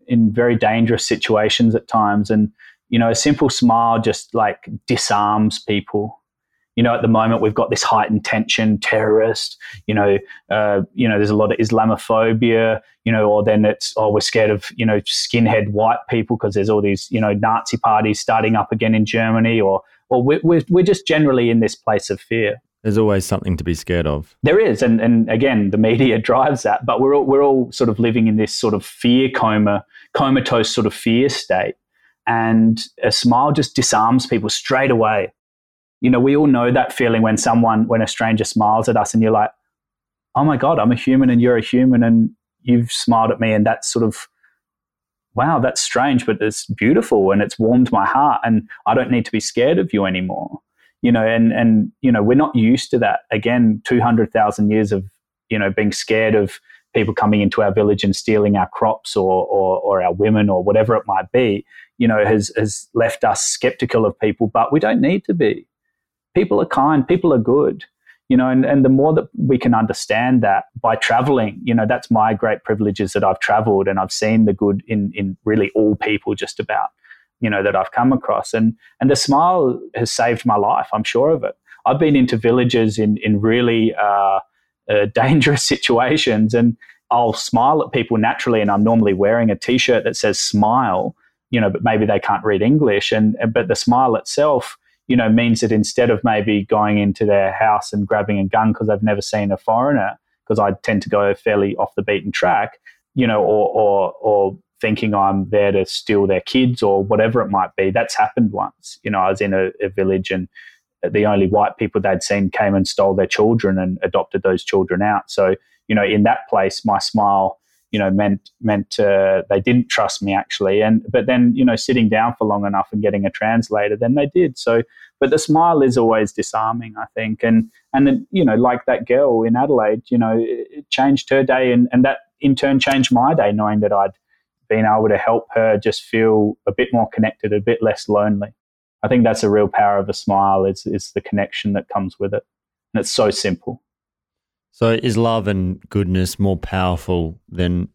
in very dangerous situations at times, and you know, a simple smile just like disarms people. You know, at the moment we've got this heightened tension, terrorist. You know, uh, you know, there's a lot of Islamophobia. You know, or then it's oh, we're scared of you know skinhead white people because there's all these you know Nazi parties starting up again in Germany, or or we're, we're, we're just generally in this place of fear. There's always something to be scared of. There is, and and again, the media drives that. But we're all, we're all sort of living in this sort of fear coma, comatose sort of fear state, and a smile just disarms people straight away. You know, we all know that feeling when someone, when a stranger smiles at us, and you're like, "Oh my god, I'm a human, and you're a human, and you've smiled at me," and that's sort of wow, that's strange, but it's beautiful and it's warmed my heart, and I don't need to be scared of you anymore you know, and and you know, we're not used to that. Again, two hundred thousand years of you know, being scared of people coming into our village and stealing our crops or, or, or our women or whatever it might be, you know, has, has left us skeptical of people, but we don't need to be. People are kind, people are good, you know, and, and the more that we can understand that by traveling, you know, that's my great privilege is that I've traveled and I've seen the good in, in really all people just about, you know, that I've come across. And, and the smile has saved my life. I'm sure of it. I've been into villages in, in really, uh, uh, dangerous situations and I'll smile at people naturally and I'm normally wearing a t-shirt that says smile you know but maybe they can't read English and but the smile itself you know means that instead of maybe going into their house and grabbing a gun because they've never seen a foreigner because I tend to go fairly off the beaten track you know or or or thinking I'm there to steal their kids or whatever it might be that's happened once you know I was in a, a village and the only white people they'd seen came and stole their children and adopted those children out. So, you know, in that place, my smile, you know, meant meant uh, they didn't trust me actually. And but then, you know, sitting down for long enough and getting a translator, then they did. So, but the smile is always disarming, I think. And and then, you know, like that girl in Adelaide, you know, it changed her day, and and that in turn changed my day, knowing that I'd been able to help her just feel a bit more connected, a bit less lonely. I think that's a real power of a smile is is the connection that comes with it. And it's so simple. So is love and goodness more powerful than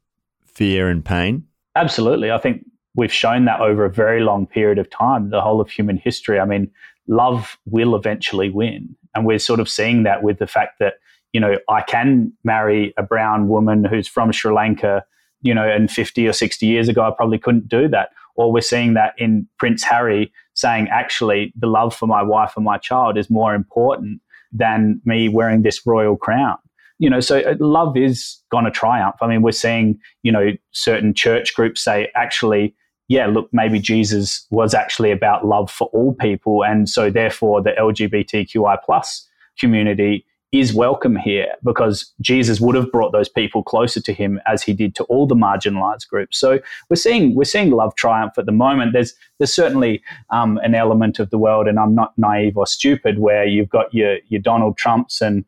fear and pain? Absolutely. I think we've shown that over a very long period of time, the whole of human history. I mean, love will eventually win. And we're sort of seeing that with the fact that, you know, I can marry a brown woman who's from Sri Lanka, you know, and 50 or 60 years ago, I probably couldn't do that. Or we're seeing that in Prince Harry saying, actually, the love for my wife and my child is more important than me wearing this royal crown. You know, so uh, love is going to triumph. I mean, we're seeing, you know, certain church groups say, actually, yeah, look, maybe Jesus was actually about love for all people. And so therefore the LGBTQI plus community is welcome here because Jesus would have brought those people closer to him as he did to all the marginalized groups. So we're seeing we're seeing love triumph at the moment. There's there's certainly um, an element of the world, and I'm not naive or stupid, where you've got your your Donald Trumps and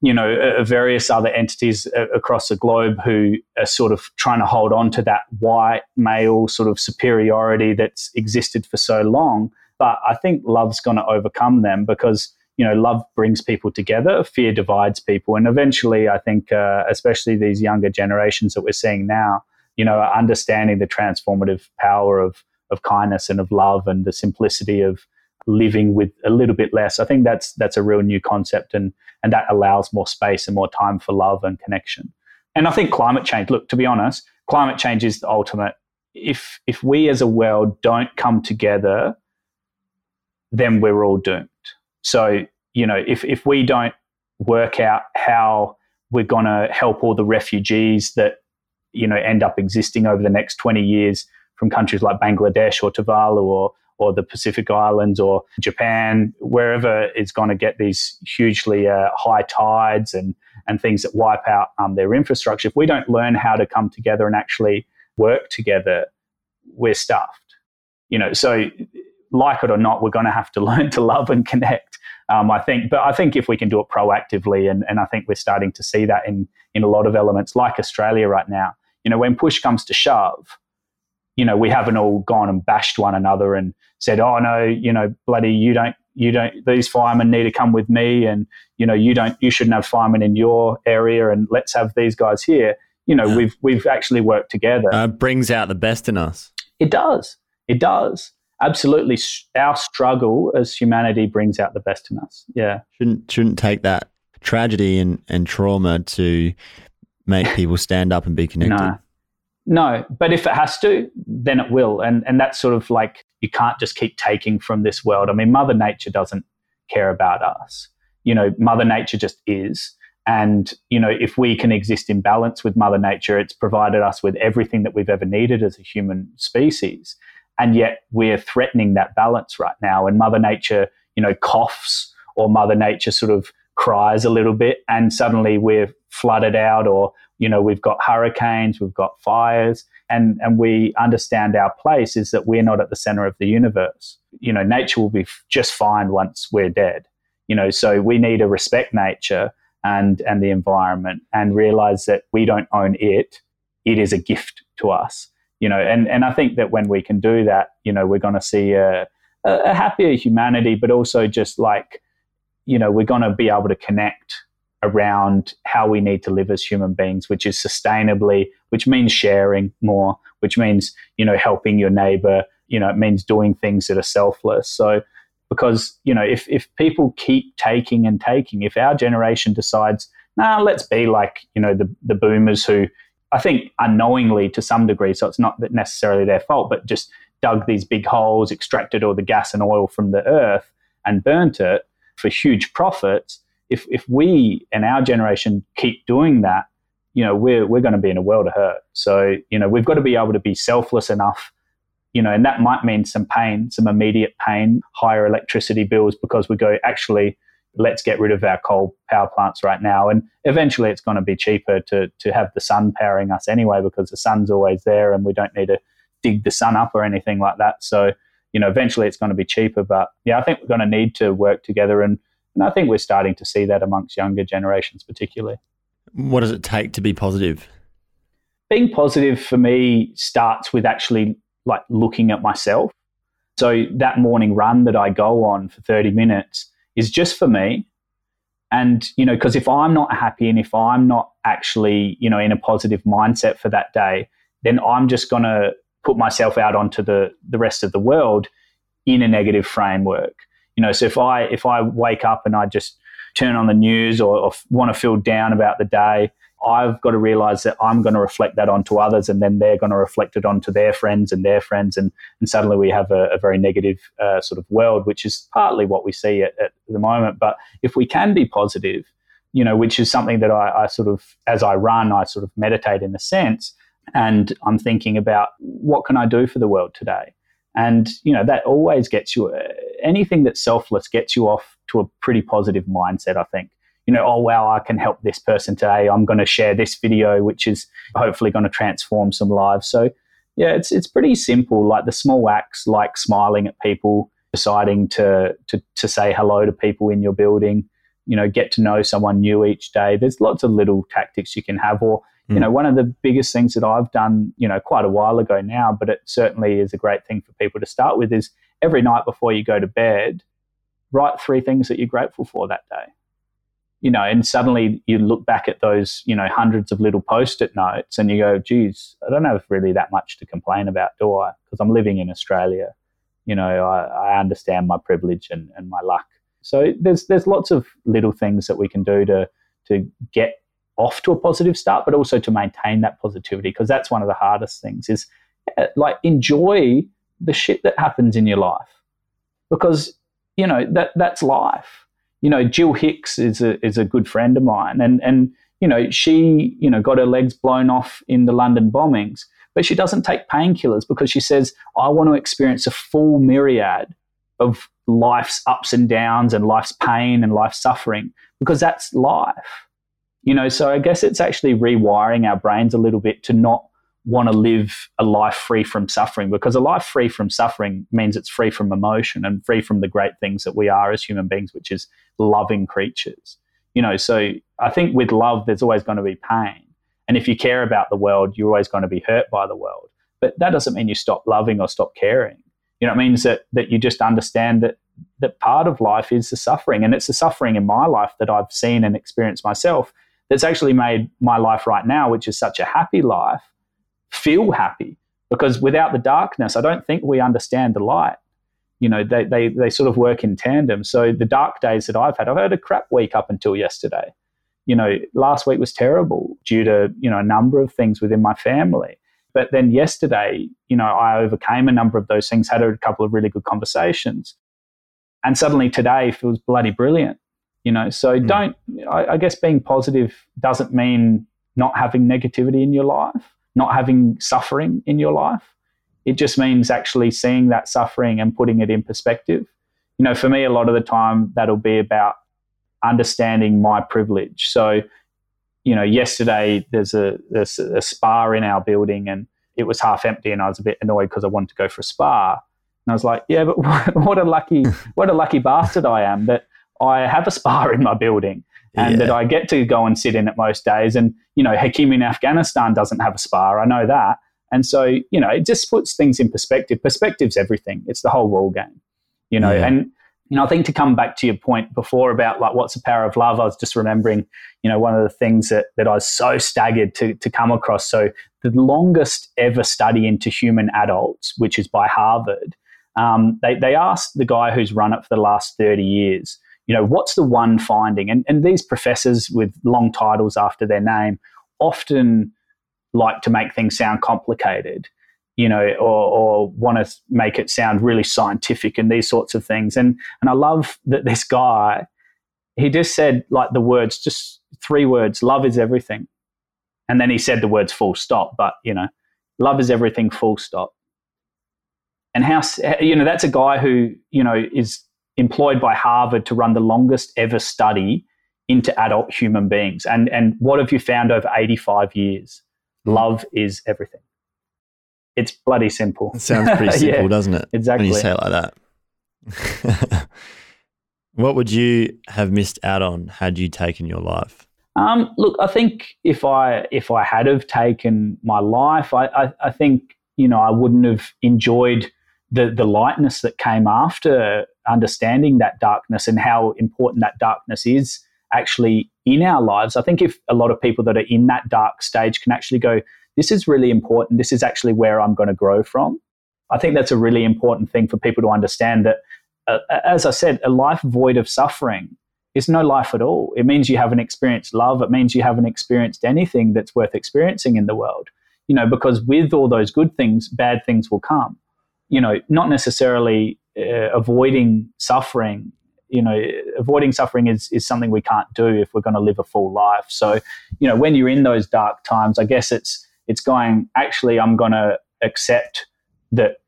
you know uh, various other entities uh, across the globe who are sort of trying to hold on to that white male sort of superiority that's existed for so long. But I think love's going to overcome them because you know, love brings people together, fear divides people. And eventually, I think, uh, especially these younger generations that we're seeing now, you know, understanding the transformative power of, of kindness and of love and the simplicity of living with a little bit less. I think that's that's a real new concept and and that allows more space and more time for love and connection. And I think climate change, look, to be honest, climate change is the ultimate. If if we as a world don't come together, then we're all doomed. So, you know, if, if we don't work out how we're going to help all the refugees that, you know, end up existing over the next 20 years from countries like Bangladesh or Tuvalu or, or the Pacific Islands or Japan, wherever is going to get these hugely uh, high tides and, and things that wipe out um, their infrastructure, if we don't learn how to come together and actually work together, we're stuffed. You know, so like it or not, we're going to have to learn to love and connect. Um, I think, but I think if we can do it proactively, and, and I think we're starting to see that in in a lot of elements, like Australia right now. You know, when push comes to shove, you know, we haven't all gone and bashed one another and said, "Oh no, you know, bloody, you don't, you don't. These firemen need to come with me, and you know, you don't, you shouldn't have firemen in your area, and let's have these guys here." You know, we've we've actually worked together. Uh, brings out the best in us. It does. It does absolutely our struggle as humanity brings out the best in us. Yeah. Shouldn't shouldn't take that tragedy and, and trauma to make people stand up and be connected. No. No, but if it has to, then it will. And and that's sort of like you can't just keep taking from this world. I mean, Mother Nature doesn't care about us. You know, Mother Nature just is. And, you know, if we can exist in balance with Mother Nature, it's provided us with everything that we've ever needed as a human species and yet we're threatening that balance right now. And mother nature you know coughs or mother nature sort of cries a little bit and suddenly we're flooded out or you know we've got hurricanes we've got fires and and we understand our place is that we're not at the center of the universe. You know nature will be just fine once we're dead. You know so we need to respect nature and and the environment and realize that we don't own it. It is a gift to us you know and and i think that when we can do that you know we're going to see a, a happier humanity but also just like you know we're going to be able to connect around how we need to live as human beings which is sustainably which means sharing more which means you know helping your neighbor you know it means doing things that are selfless. So because you know if if people keep taking and taking if our generation decides nah let's be like you know the the boomers who I think unknowingly to some degree so it's not necessarily their fault but just dug these big holes extracted all the gas and oil from the earth and burnt it for huge profits. If if we and our generation keep doing that you know we're we're going to be in a world of hurt. So you know we've got to be able to be selfless enough you know, and that might mean some pain, some immediate pain, higher electricity bills because we go, actually, let's get rid of our coal power plants right now. And eventually it's going to be cheaper to, to have the sun powering us anyway because the sun's always there and we don't need to dig the sun up or anything like that. So, you know, eventually it's going to be cheaper. But yeah, I think we're going to need to work together. And, and I think we're starting to see that amongst younger generations, particularly. What does it take to be positive? Being positive for me starts with actually like looking at myself. So that morning run that I go on for 30 minutes is just for me. And, you know, because if I'm not happy and if I'm not actually, you know, in a positive mindset for that day, then I'm just going to put myself out onto the, the rest of the world in a negative framework. You know, so if I if I wake up and I just turn on the news or, or want to feel down about the day, I've got to realize that I'm going to reflect that onto others, and then they're going to reflect it onto their friends and their friends, and and suddenly we have a, a very negative uh, sort of world, which is partly what we see at, at, the moment. But if we can be positive, you know, which is something that I, I sort of, as I run, I sort of meditate in a sense, and I'm thinking about what can I do for the world today, and you know that always gets you uh, anything that's selfless gets you off to a pretty positive mindset, I think you know, oh, wow, I can help this person today. I'm going to share this video, which is hopefully going to transform some lives. So, yeah, it's, it's pretty simple. Like the small acts, like smiling at people, deciding to, to, to say hello to people in your building, you know, get to know someone new each day. There's lots of little tactics you can have. Or, you know, hmm. one of the biggest things that I've done, you know, quite a while ago now, but it certainly is a great thing for people to start with is every night before you go to bed, write three things that you're grateful for that day you know, and suddenly you look back at those, you know, hundreds of little post-it notes and you go, geez, I don't have really that much to complain about, do I? Because I'm living in Australia. You know, I, I understand my privilege and, and my luck. So there's there's lots of little things that we can do to to get off to a positive start, but also to maintain that positivity because that's one of the hardest things is eh, like enjoy the shit that happens in your life because you know that that's life you know, Gill Hicks is a is a good friend of mine, and and you know, she you know got her legs blown off in the London bombings, but she doesn't take painkillers because she says, I want to experience a full myriad of life's ups and downs and life's pain and life's suffering because that's life. You know, so I guess it's actually rewiring our brains a little bit to not want to live a life free from suffering because a life free from suffering means it's free from emotion and free from the great things that we are as human beings, which is loving creatures. You know, so I think with love, there's always going to be pain. And if you care about the world, you're always going to be hurt by the world. But that doesn't mean you stop loving or stop caring. You know, it means that, that you just understand that, that part of life is the suffering. And it's the suffering in my life that I've seen and experienced myself that's actually made my life right now, which is such a happy life, feel happy because without the darkness, I don't think we understand the light. You know, they, they, they sort of work in tandem. So the dark days that I've had, I've had a crap week up until yesterday. You know, last week was terrible due to, you know, a number of things within my family. But then yesterday, you know, I overcame a number of those things, had a couple of really good conversations. And suddenly today feels bloody brilliant. You know, so mm. don't, I, I guess being positive doesn't mean not having negativity in your life not having suffering in your life. It just means actually seeing that suffering and putting it in perspective. You know, for me, a lot of the time that'll be about understanding my privilege. So, you know, yesterday there's a, there's a spa in our building and it was half empty, and I was a bit annoyed because I wanted to go for a spa. And I was like, yeah, but what a lucky, what a lucky bastard I am that I have a spa in my building and Yeah. that I get to go and sit in it most days. And, you know, Hakim in Afghanistan doesn't have a spa. I know that. And so, you know, it just puts things in perspective. Perspective's everything. It's the whole ball game, you know, Yeah. and, you know, I think to come back to your point before about like what's the power of love, I was just remembering, you know, one of the things that, that I was so staggered to, to come across. So the longest ever study into human adults, which is by Harvard, um, they, they asked the guy who's run it for the last 30 years, you know, what's the one finding? And, and these professors with long titles after their name often like to make things sound complicated, you know, or, or want to make it sound really scientific and these sorts of things. And, and I love that this guy, he just said like the words, just three words, love is everything. And then he said the words full stop, but, you know, love is everything full stop. And how, you know, that's a guy who, you know, is employed by Harvard to run the longest ever study into adult human beings. And, and what have you found over 85 years? Love is everything. It's bloody simple. It sounds pretty simple, Yeah, doesn't it? exactly. When you say it like that. what would you have missed out on had you taken your life? Um, look, I think if I if I had have taken my life, I, I, I think you know I wouldn't have enjoyed the the lightness that came after understanding that darkness and how important that darkness is actually in our lives. I think if a lot of people that are in that dark stage can actually go, this is really important. This is actually where I'm going to grow from. I think that's a really important thing for people to understand that, uh, as I said, a life void of suffering is no life at all. It means you haven't experienced love. It means you haven't experienced anything that's worth experiencing in the world. You know, because with all those good things, bad things will come. You know, not necessarily uh, avoiding suffering. You know, avoiding suffering is, is something we can't do if we're going to live a full life. So, you know, when you're in those dark times, I guess it's it's going. Actually, I'm going to accept that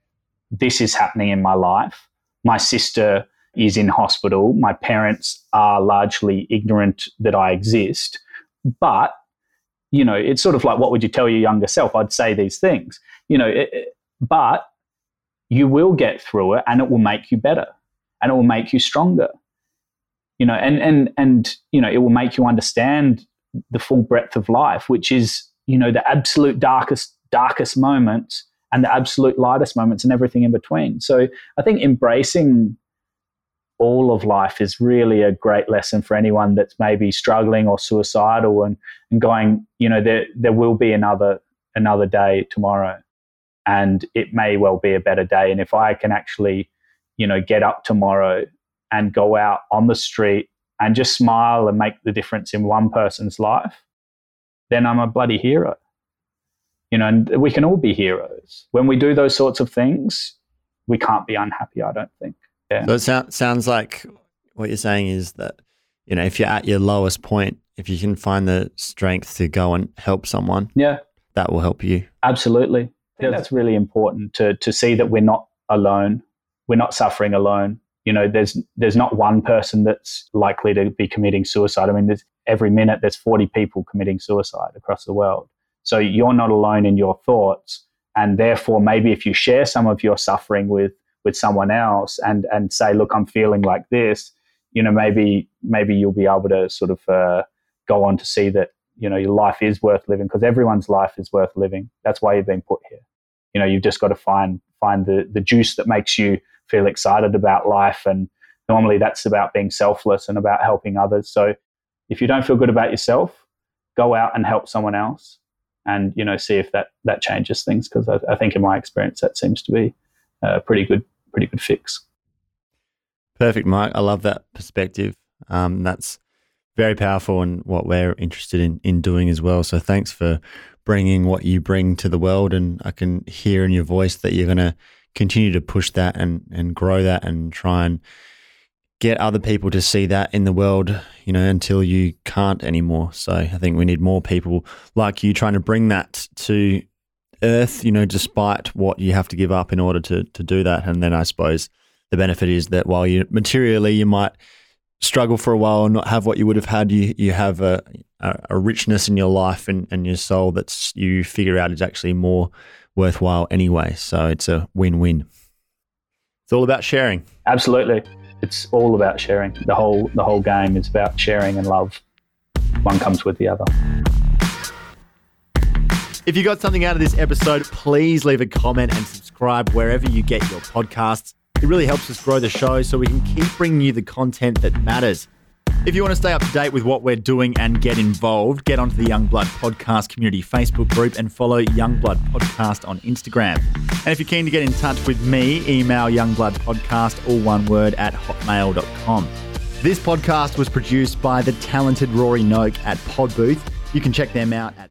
this is happening in my life. My sister is in hospital. My parents are largely ignorant that I exist. But, you know, it's sort of like what would you tell your younger self? I'd say these things, you know, it, but you will get through it and it will make you better and it will make you stronger. You know, and and and you know, it will make you understand the full breadth of life, which is, you know, the absolute darkest darkest moments and the absolute lightest moments and everything in between. So I think embracing all of life is really a great lesson for anyone that's maybe struggling or suicidal and, and going, you know, there there will be another another day tomorrow. And it may well be a better day. And if I can actually, you know, get up tomorrow and go out on the street and just smile and make the difference in one person's life, then I'm a bloody hero. You know, and we can all be heroes. When we do those sorts of things, we can't be unhappy, I don't think. Yeah. So it sou- sounds like what you're saying is that, you know, if you're at your lowest point, if you can find the strength to go and help someone, Yeah, that will help you. absolutely. Think that's really important to to see that we're not alone. We're not suffering alone. You know, there's there's not one person that's likely to be committing suicide. I mean, there's every minute there's 40 people committing suicide across the world. So you're not alone in your thoughts, and therefore maybe if you share some of your suffering with with someone else and and say, look, I'm feeling like this, you know, maybe maybe you'll be able to sort of uh, go on to see that you know your life is worth living because everyone's life is worth living. That's why you've been put here. You know, you've just got to find find the the juice that makes you feel excited about life, and normally that's about being selfless and about helping others. So if you don't feel good about yourself, go out and help someone else, and you know, see if that that changes things. Because I, I think in my experience, that seems to be a pretty good pretty good fix. Perfect, Mike. I love that perspective. Um, that's very powerful and what we're interested in, in doing as well. So thanks for bringing what you bring to the world. And I can hear in your voice that you're going to continue to push that and, and grow that and try and get other people to see that in the world, you know, until you can't anymore. So I think we need more people like you trying to bring that to earth, you know, despite what you have to give up in order to, to do that. And then I suppose the benefit is that while you materially you might struggle for a while and not have what you would have had, you you have a, a, richness in your life and, and your soul that's you figure out is actually more worthwhile anyway. So it's a win win. It's all about sharing. Absolutely, it's all about sharing. The whole the whole game is about sharing and love. one comes with the other. If you got something out of this episode, please leave a comment and subscribe wherever you get your podcasts. It really helps us grow the show so we can keep bringing you the content that matters. If you want to stay up to date with what we're doing and get involved, get onto the Youngblood Podcast Community Facebook group and follow Youngblood Podcast on Instagram. And if you're keen to get in touch with me, email youngbloodpodcast, all one word, at hotmail.com. This podcast was produced by the talented Rory Noak at Podbooth. You can check them out at